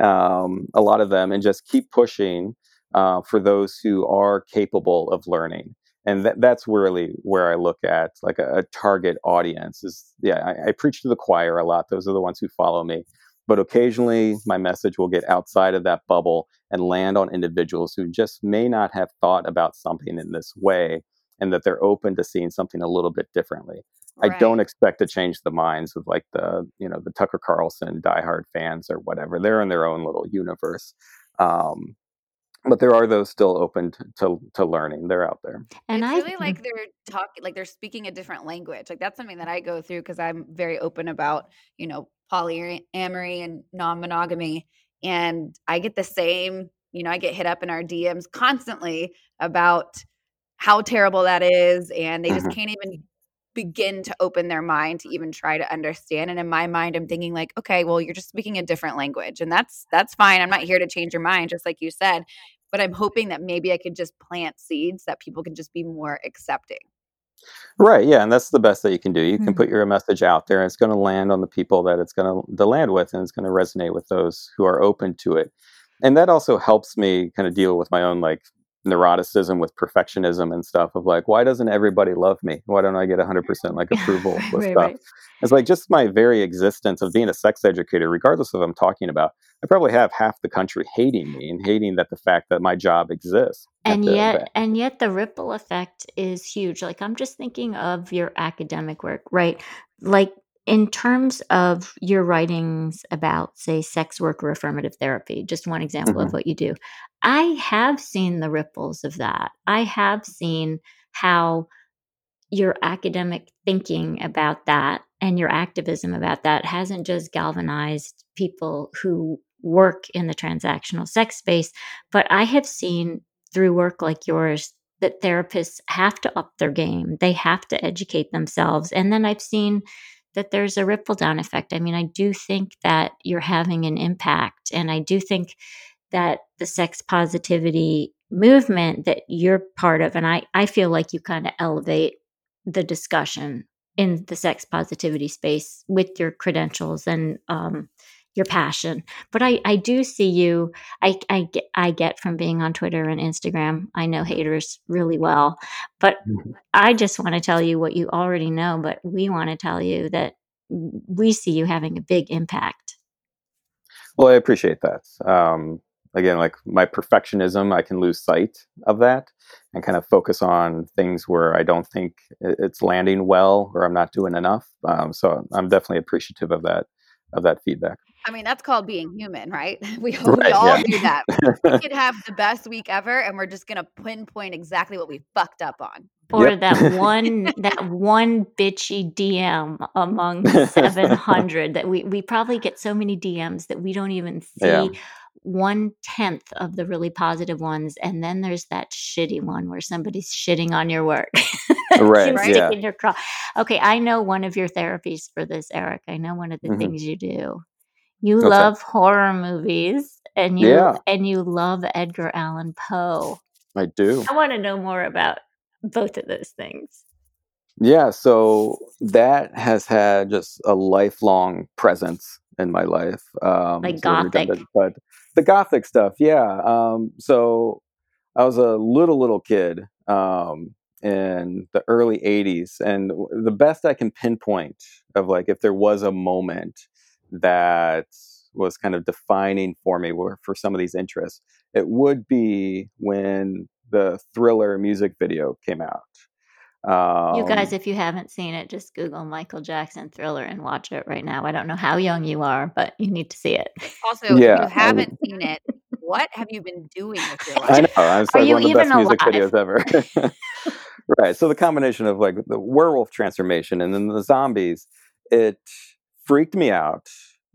um, a lot of them and just keep pushing uh, for those who are capable of learning. And that, that's really where i look at like a, a target audience is yeah I, I preach to the choir a lot. Those are the ones who follow me but occasionally my message will get outside of that bubble and land on individuals who just may not have thought about something in this way and that they're open to seeing something a little bit differently I don't expect to change the minds of like the you know the Tucker Carlson diehard fans or whatever. They're in their own little universe, um, but there are those still open to, to to learning. They're out there. And it's I really like they're talking, like they're speaking a different language. Like that's something that I go through because I'm very open about, you know, polyamory and non-monogamy, and I get the same. You know, I get hit up in our DMs constantly about how terrible that is, and they just Mhm. can't even begin to open their mind to even try to understand. And in my mind, I'm thinking like, okay, well, you're just speaking a different language, and that's that's fine. I'm not here to change your mind, just like you said. But I'm hoping that maybe I could just plant seeds that people can just be more accepting. Right. Yeah, and that's the best that you can do. You can Mhm. put your message out there, and it's going to land on the people that it's going to, to land with, and it's going to resonate with those who are open to it. And that also helps me kind of deal with my own like neuroticism with perfectionism and stuff of like, why doesn't everybody love me? Why don't I get 100% like approval with Right, stuff? right. It's like just my very existence of being a sex educator, regardless of what I'm talking about. I probably have half the country hating me and hating that the fact that my job exists. and yet that- and yet the ripple effect is huge like i'm just thinking of your academic work right like in terms of your writings about say sex work or affirmative therapy just one example of Mhm. what you do i have seen the ripples of that i have seen how your academic thinking about that and your activism about that hasn't just galvanized people who work in the transactional sex space but i have seen through work like yours that therapists have to up their game. They have to educate themselves. And then I've seen that there's a ripple down effect. I mean, I do think that you're having an impact. And I do think that the sex positivity movement that you're part of, and I, I feel like you kind of elevate the discussion in the sex positivity space with your credentials and um, your passion. But I, I do see you I, I get I get from being on Twitter and Instagram. I know haters really well, but Mhm. I just want to tell you what you already know. But we want to tell you that we see you having a big impact. Well, I appreciate that. Um, again, like my perfectionism, I can lose sight of that and kind of focus on things where I don't think it's landing well or I'm not doing enough. Um, so I'm definitely appreciative of that of that feedback. I mean, that's called being human, right? We, we all yeah. do that. We could have the best week ever, and we're just gonna pinpoint exactly what we fucked up on. Or Yep. that one that one bitchy DM among seven hundred that we we probably get so many DMs that we don't even see Yeah. one tenth of the really positive ones, and then there's that shitty one where somebody's shitting on your work. Right, Right. yeah. your craw. Okay, I know one of your therapies for this, Eric. I know one of the Mhm. things you do. You Okay. love horror movies, and you Yeah. and you love Edgar Allan Poe. I do. I want to know more about both of those things. Yeah, so that has had just a lifelong presence in my life. Um, Like gothic. but the gothic stuff, yeah. Um, so I was a little little kid um, in the early '80s, and the best I can pinpoint of like if there was a moment that was kind of defining for me were for some of these interests, it would be when the Thriller music video came out. Um, You guys, if you haven't seen it, just Google Michael Jackson Thriller and watch it right now. I don't know how young you are, but you need to see it. Also, Yeah, if you haven't seen it, what have you been doing with your I life? know. It's Are like you one of the best even music videos ever. right. So the combination of like the werewolf transformation and then the zombies, it freaked me out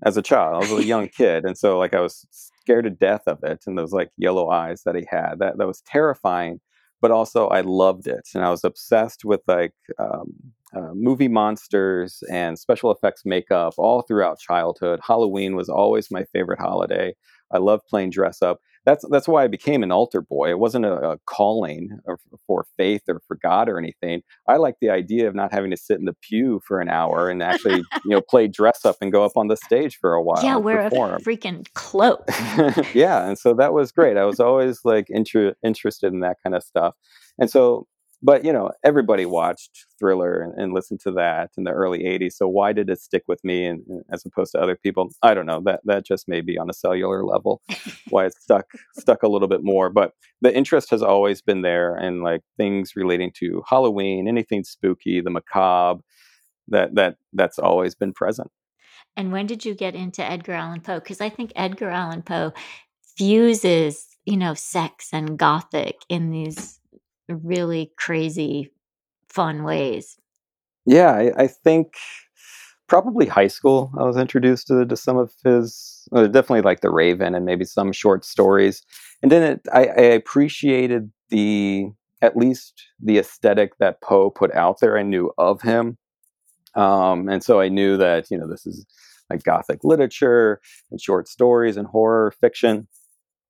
as a child. I was a young kid, and so like I was scared to death of it, and those like yellow eyes that he had. That that was terrifying, but also I loved it, and I was obsessed with like um, uh, movie monsters and special effects makeup all throughout childhood. Halloween was always my favorite holiday. I loved playing dress up. That's that's why I became an altar boy. It wasn't a, a calling or for faith or for God or anything. I like the idea of not having to sit in the pew for an hour and actually, you know, play dress up and go up on the stage for a while. yeah, wear a freaking cloak. yeah, and so that was great. I was always like inter- interested in that kind of stuff, and so, but you know, everybody watched Thriller and, and listened to that in the early '80s. So why did it stick with me, and and as opposed to other people? I don't know. That that just may be on a cellular level why it stuck stuck a little bit more. But the interest has always been there, and like things relating to Halloween, anything spooky, the macabre. That that that's always been present. And when did you get into Edgar Allan Poe? Because I think Edgar Allan Poe fuses, you know, sex and gothic in these really crazy, fun ways. Yeah, I, I think probably high school. I was introduced to, to some of his, uh, definitely like The Raven and maybe some short stories, and then it, I, I appreciated the at least the aesthetic that Poe put out there. I knew of him, um, and so I knew that you know this is like gothic literature and short stories and horror fiction.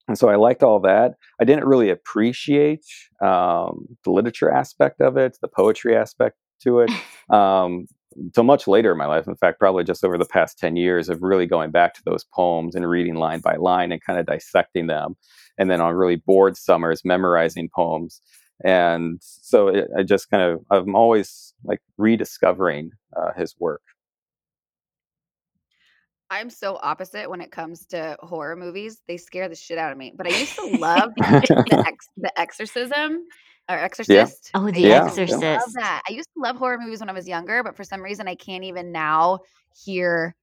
And so I liked all that. I didn't really appreciate um, the literature aspect of it, the poetry aspect to it, um, until much later in my life. In fact, probably just over the past 10 years of really going back to those poems and reading line by line and kind of dissecting them. And then on really bored summers, memorizing poems. And so it, I just kind of, I'm always like rediscovering uh, his work. I'm so opposite when it comes to horror movies. They scare the shit out of me. But I used to love the, ex- the Exorcism or Exorcist. Oh, The Yeah, to Exorcist. love that. I used to love horror movies when I was younger, but for some reason I can't even now hear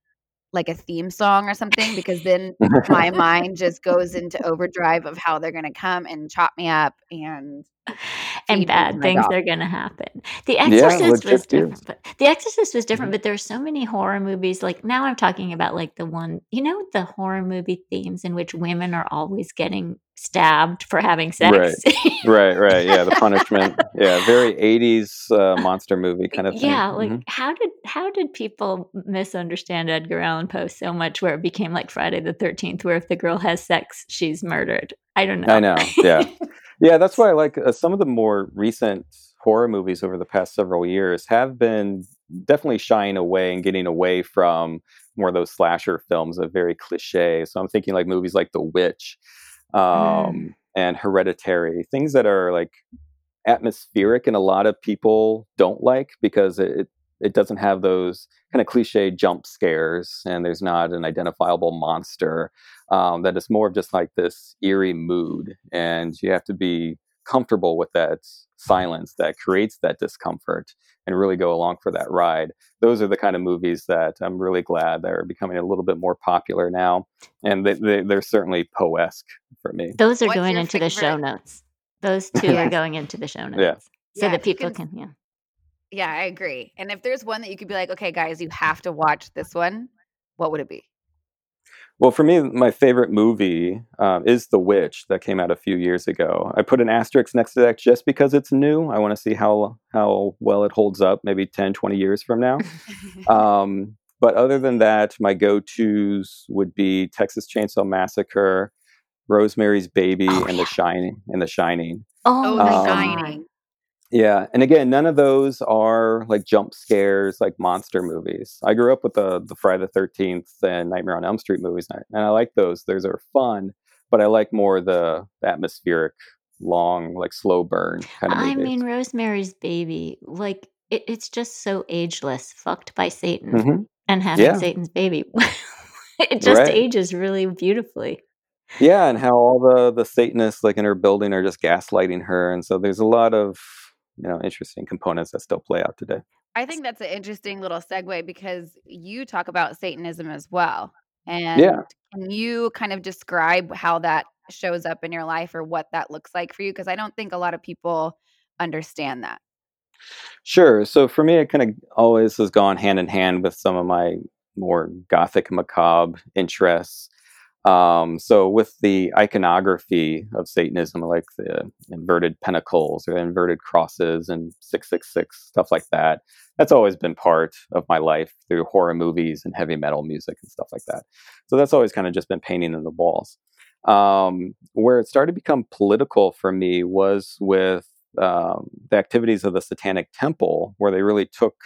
like a theme song or something because then my mind just goes into overdrive of how they're gonna come and chop me up and feed me and bad things are going to happen. The Yeah, Exorcist was legit do. different, but The Exorcist was different. Mhm. But there's so many horror movies. Like now, I'm talking about like the one, you know, the horror movie themes in which women are always getting stabbed for having sex. right, right. Yeah, the punishment. Yeah, very 80s uh, monster movie kind of thing. yeah, like Mhm. how did how did people misunderstand Edgar Allan Poe so much where it became like Friday the Thirteenth, where if the girl has sex, she's murdered? I don't know. I know. Yeah. Yeah, that's why I like uh, some of the more recent horror movies over the past several years have been definitely shying away and getting away from more of those slasher films of very cliche. So I'm thinking like movies like The Witch um, Mm. and Hereditary, things that are like atmospheric and a lot of people don't like because it it doesn't have those kind of cliche jump scares and there's not an identifiable monster um, that is more of just like this eerie mood and you have to be comfortable with that silence that creates that discomfort and really go along for that ride those are the kind of movies that i'm really glad that are becoming a little bit more popular now and they, they, they're certainly poesque for me Those are What's going your into the show notes. Those two are going into the show notes. Yeah. So Yeah, that people can- can, yeah. Yeah, I agree. And if there's one that you could be like, okay, guys, you have to watch this one, what would it be? Well, for me, my favorite movie um, is The Witch that came out a few years ago. I put an asterisk next to that just because it's new. I want to see how how well it holds up, maybe 10, 20 years from now. um, but other than that, my go tos would be Texas Chainsaw Massacre, Rosemary's Baby, Oh, and yeah. The Shining. And The Shining. Oh, Oh, my The Um, Shining. Yeah, and again, none of those are like jump scares, like monster movies. I grew up with the the Friday the Thirteenth and Nightmare on Elm Street movies, and I, and I like those. Those are fun, but I like more the atmospheric, long, like slow burn kind of I movies. mean, Rosemary's Baby, like it, it's just so ageless. Fucked by Satan hmm and having Yeah. Satan's baby. it just Right. ages really beautifully. Yeah, and how all the the Satanists like in her building are just gaslighting her, and so there's a lot of you know interesting components that still play out today. I think that's an interesting little segue because you talk about Satanism as well. And Yeah. can you kind of describe how that shows up in your life or what that looks like for you? Because I don't think a lot of people understand that. Sure. So for me, it kind of always has gone hand in hand with some of my more gothic macabre interests. Um, so with the iconography of Satanism, like the inverted pentacles or inverted crosses and 666, stuff like that, that's always been part of my life through horror movies and heavy metal music and stuff like that. So that's always kind of just been painting in the walls. Um, where it started to become political for me was with um, the activities of the Satanic Temple, where they really took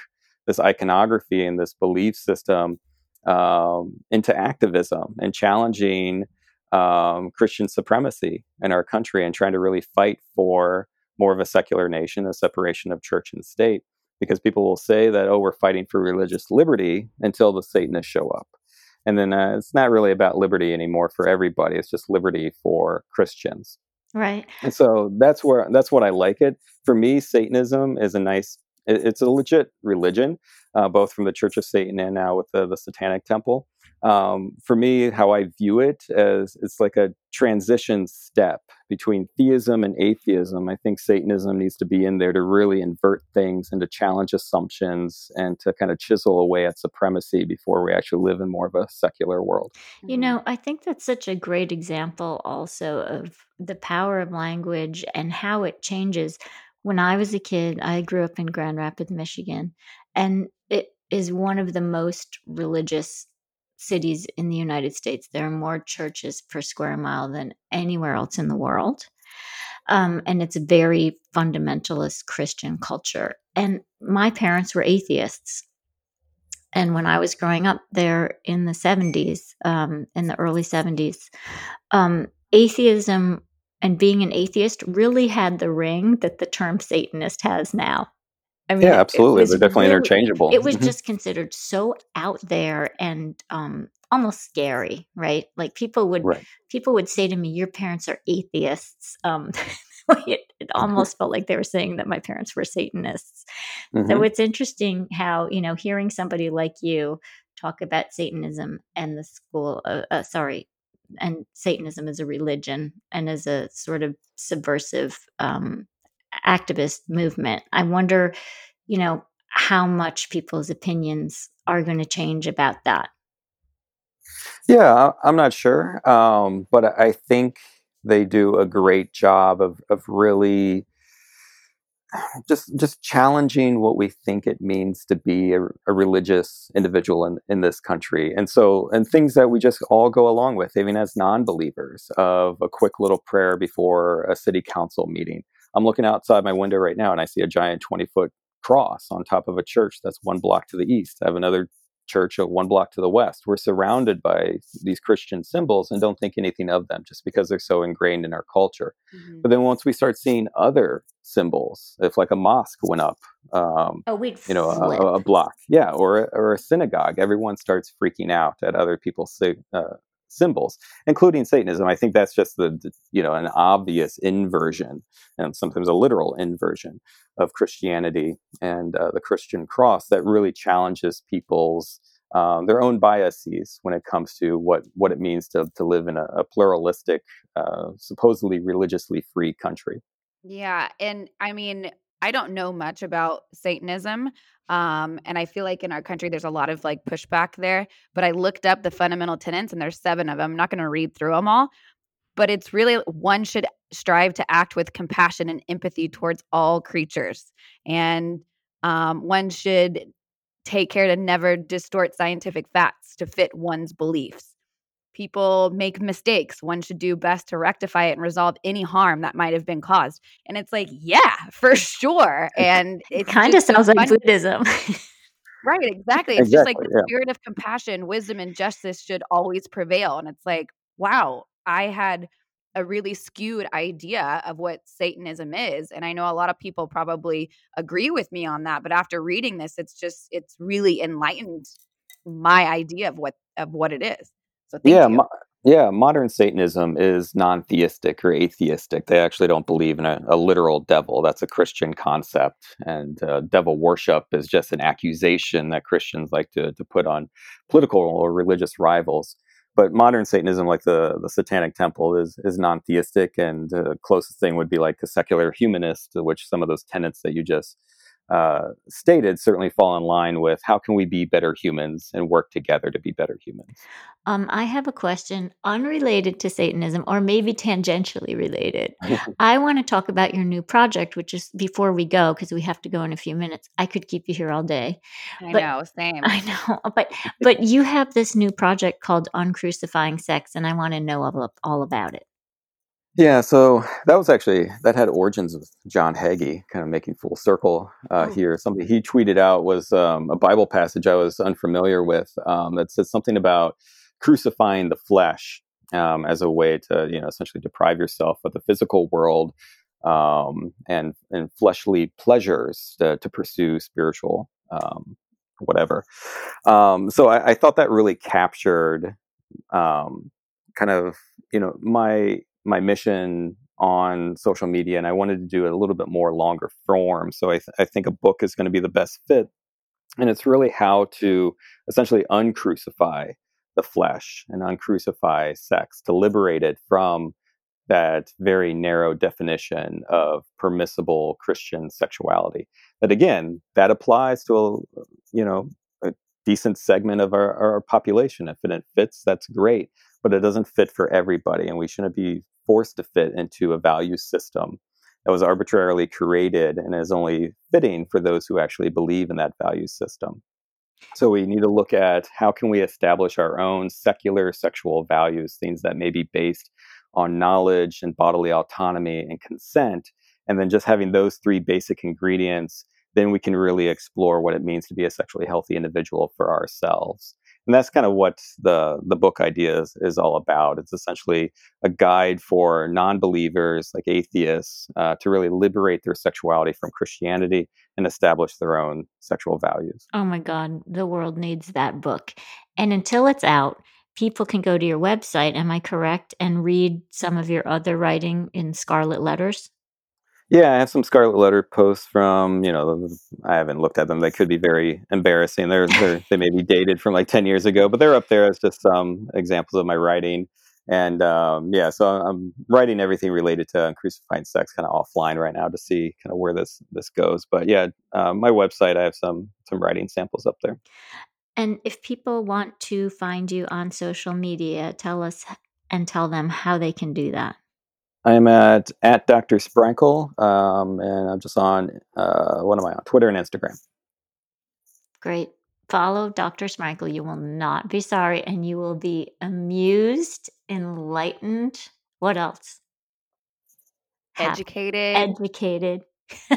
this iconography and this belief system um, into activism and challenging um, Christian supremacy in our country and trying to really fight for more of a secular nation, a separation of church and state. Because people will say that, oh, we're fighting for religious liberty until the Satanists show up. And then uh, it's not really about liberty anymore for everybody. It's just liberty for Christians. Right. And so that's where that's what I like it. For me, Satanism is a nice. It- It's a legit religion, uh, both from the Church of Satan and now with the, the Satanic Temple. Um, for me, how I view it as it's like a transition step between theism and atheism. I think Satanism needs to be in there to really invert things and to challenge assumptions and to kind of chisel away at supremacy before we actually live in more of a secular world. You know, I think that's such a great example also of the power of language and how it changes. When I was a kid, I grew up in Grand Rapids, Michigan, and it is one of the most religious cities in the United States. There are more churches per square mile than anywhere else in the world. Um, and it's a very fundamentalist Christian culture. And my parents were atheists. And when I was growing up there in the 70s, um, in the early 70s, um, atheism and being an atheist really had the ring that the term Satanist has now. I mean, it- Yeah, it absolutely. was They're definitely really- interchangeable. It was Mhm. just considered so out there and um, almost scary, right? Like people would right. people would say to me, "Your parents are atheists." Um, it, it almost felt like they were saying that my parents were Satanists. So Mhm. it's interesting how you know hearing somebody like you talk about Satanism and the school, uh, uh, sorry, and Satanism as a religion and as a sort of subversive um, activist movement. I wonder, you know, how much people's opinions are going to change about that. Yeah, I'm not sure, um, but I think they do a great job of of really just just challenging what we think it means to be a, a religious individual in, in this country, and so and things that we just all go along with, even as non-believers, of a quick little prayer before a city council meeting. I'm looking outside my window right now, and I see a giant 20 foot cross on top of a church that's one block to the east. I have another church one block to the west. We're surrounded by these Christian symbols and don't think anything of them just because they're so ingrained in our culture. Mhm. But then once we start seeing other symbols, if like a mosque went up, um, Oh, you know, a, a block, yeah, or a, or a synagogue, everyone starts freaking out at other people's uh, symbols, including Satanism. I think that's just the, the you know an obvious inversion and sometimes a literal inversion of Christianity and uh, the Christian cross that really challenges people's um, their own biases when it comes to what what it means to to live in a, a pluralistic, uh, supposedly religiously free country. Yeah. And I mean, I don't know much about Satanism. Um, and I feel like in our country, there's a lot of like pushback there. But I looked up the fundamental tenets, and there's seven of them. I'm not going to read through them all, but it's really one should strive to act with compassion and empathy towards all creatures, and um, one should take care to never distort scientific facts to fit one's beliefs. People make mistakes. One should do best to rectify it and resolve any harm that might have been caused. And it's like, yeah, for sure. And it kind of sounds like Buddhism. right, exactly. It's exactly, just like the yeah. spirit of compassion, wisdom, and justice should always prevail. And it's like, wow, I had a really skewed idea of what Satanism is. And I know a lot of people probably agree with me on that. But after reading this, it's just, it's really enlightened my idea of what of what it is. So yeah, mo- yeah, modern Satanism is non-theistic or atheistic. They actually don't believe in a, a literal devil. That's a Christian concept, and uh, devil worship is just an accusation that Christians like to to put on political or religious rivals but modern Satanism, like the the Satanic Temple, is is non-theistic, and the closest thing would be like a secular humanist, which some of those tenets that you just uh, stated certainly fall in line with how can we be better humans and work together to be better humans. Um, I have a question unrelated to Satanism, or maybe tangentially related. I want to talk about your new project, which is before we go because we have to go in a few minutes. I could keep you here all day. I but, know, same. I know, but but you have this new project called Uncrucifying Sex, and I want to know all, all about it. Yeah, so that was actually that had origins with John Hagee, kind of making full circle uh, oh. here. Something he tweeted out was um, a Bible passage I was unfamiliar with um, that says something about crucifying the flesh um, as a way to, you know, essentially deprive yourself of the physical world um, and and fleshly pleasures to, to pursue spiritual um, whatever. Um, so I, I, thought that really captured kind of you know my my mission on social media and I wanted to do it a little bit more longer form. So I, th- I think a book is going to be the best fit. And it's really how to essentially uncrucify the flesh and uncrucify sex to liberate it from that very narrow definition of permissible Christian sexuality. That again, that applies to a you know a decent segment of our, our population. If it fits, that's great, but it doesn't fit for everybody, and we shouldn't be forced to fit into a value system that was arbitrarily created and is only fitting for those who actually believe in that value system. So we need to look at how can we establish our own secular sexual values, things that may be based on knowledge and bodily autonomy and consent, and then just having those three basic ingredients, then we can really explore what it means to be a sexually healthy individual for ourselves and that's kind of what the the book idea is, is all about. It's essentially a guide for non-believers like atheists uh, to really liberate their sexuality from christianity and establish their own sexual values. Oh my god the world needs that book. And until it's out people can go to your website am i correct? And read some of your other writing in scarlet letters yeah, I have some Scarlet Letter posts from, you know, I haven't looked at them. They could be very embarrassing. They're, they're they may be dated from like 10 years ago, but they're up there as just some examples of my writing. And um, yeah, so I'm writing everything related to crucifying sex kind of offline right now to see kind of where this this goes. But yeah, uh, my website, I have some some writing samples up there. And if people want to find you on social media, tell us and tell them how they can do that. I'm at at Dr. Sprankle, um, and I'm just on uh, what am I on Twitter and Instagram. Great. Follow Dr. Sprankle. You will not be sorry, and you will be amused, enlightened. What else? Educated. Educated.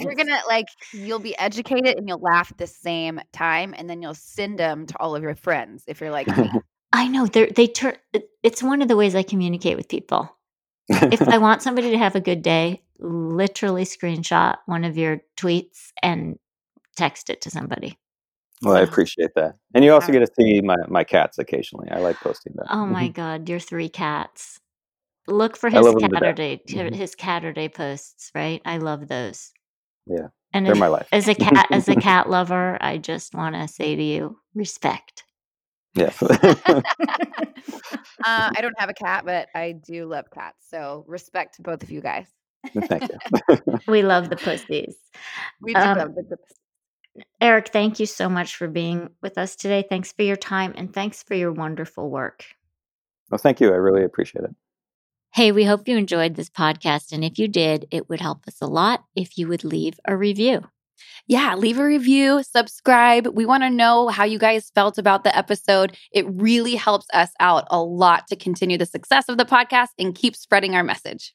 you're gonna like, you'll be educated and you'll laugh at the same time, and then you'll send them to all of your friends if you're like me. I know they they turn. It's one of the ways I communicate with people if I want somebody to have a good day, literally screenshot one of your tweets and text it to somebody. Well, I appreciate that. And you also get to see my, my cats occasionally. I like posting that. Oh my God, your three cats. Look for his Caturday mm-hmm. his Caturday posts, right? I love those. Yeah. And they're as, my life. as a cat as a cat lover, I just want to say to you, respect. Yes. uh, I don't have a cat, but I do love cats. So respect to both of you guys. Thank you. we love the pussies. We do Um, love the pussies. Eric, thank you so much for being with us today. Thanks for your time and thanks for your wonderful work. well, thank you. I really appreciate it. Hey, we hope you enjoyed this podcast. And if you did, it would help us a lot if you would leave a review. Yeah, leave a review, subscribe. We want to know how you guys felt about the episode. It really helps us out a lot to continue the success of the podcast and keep spreading our message.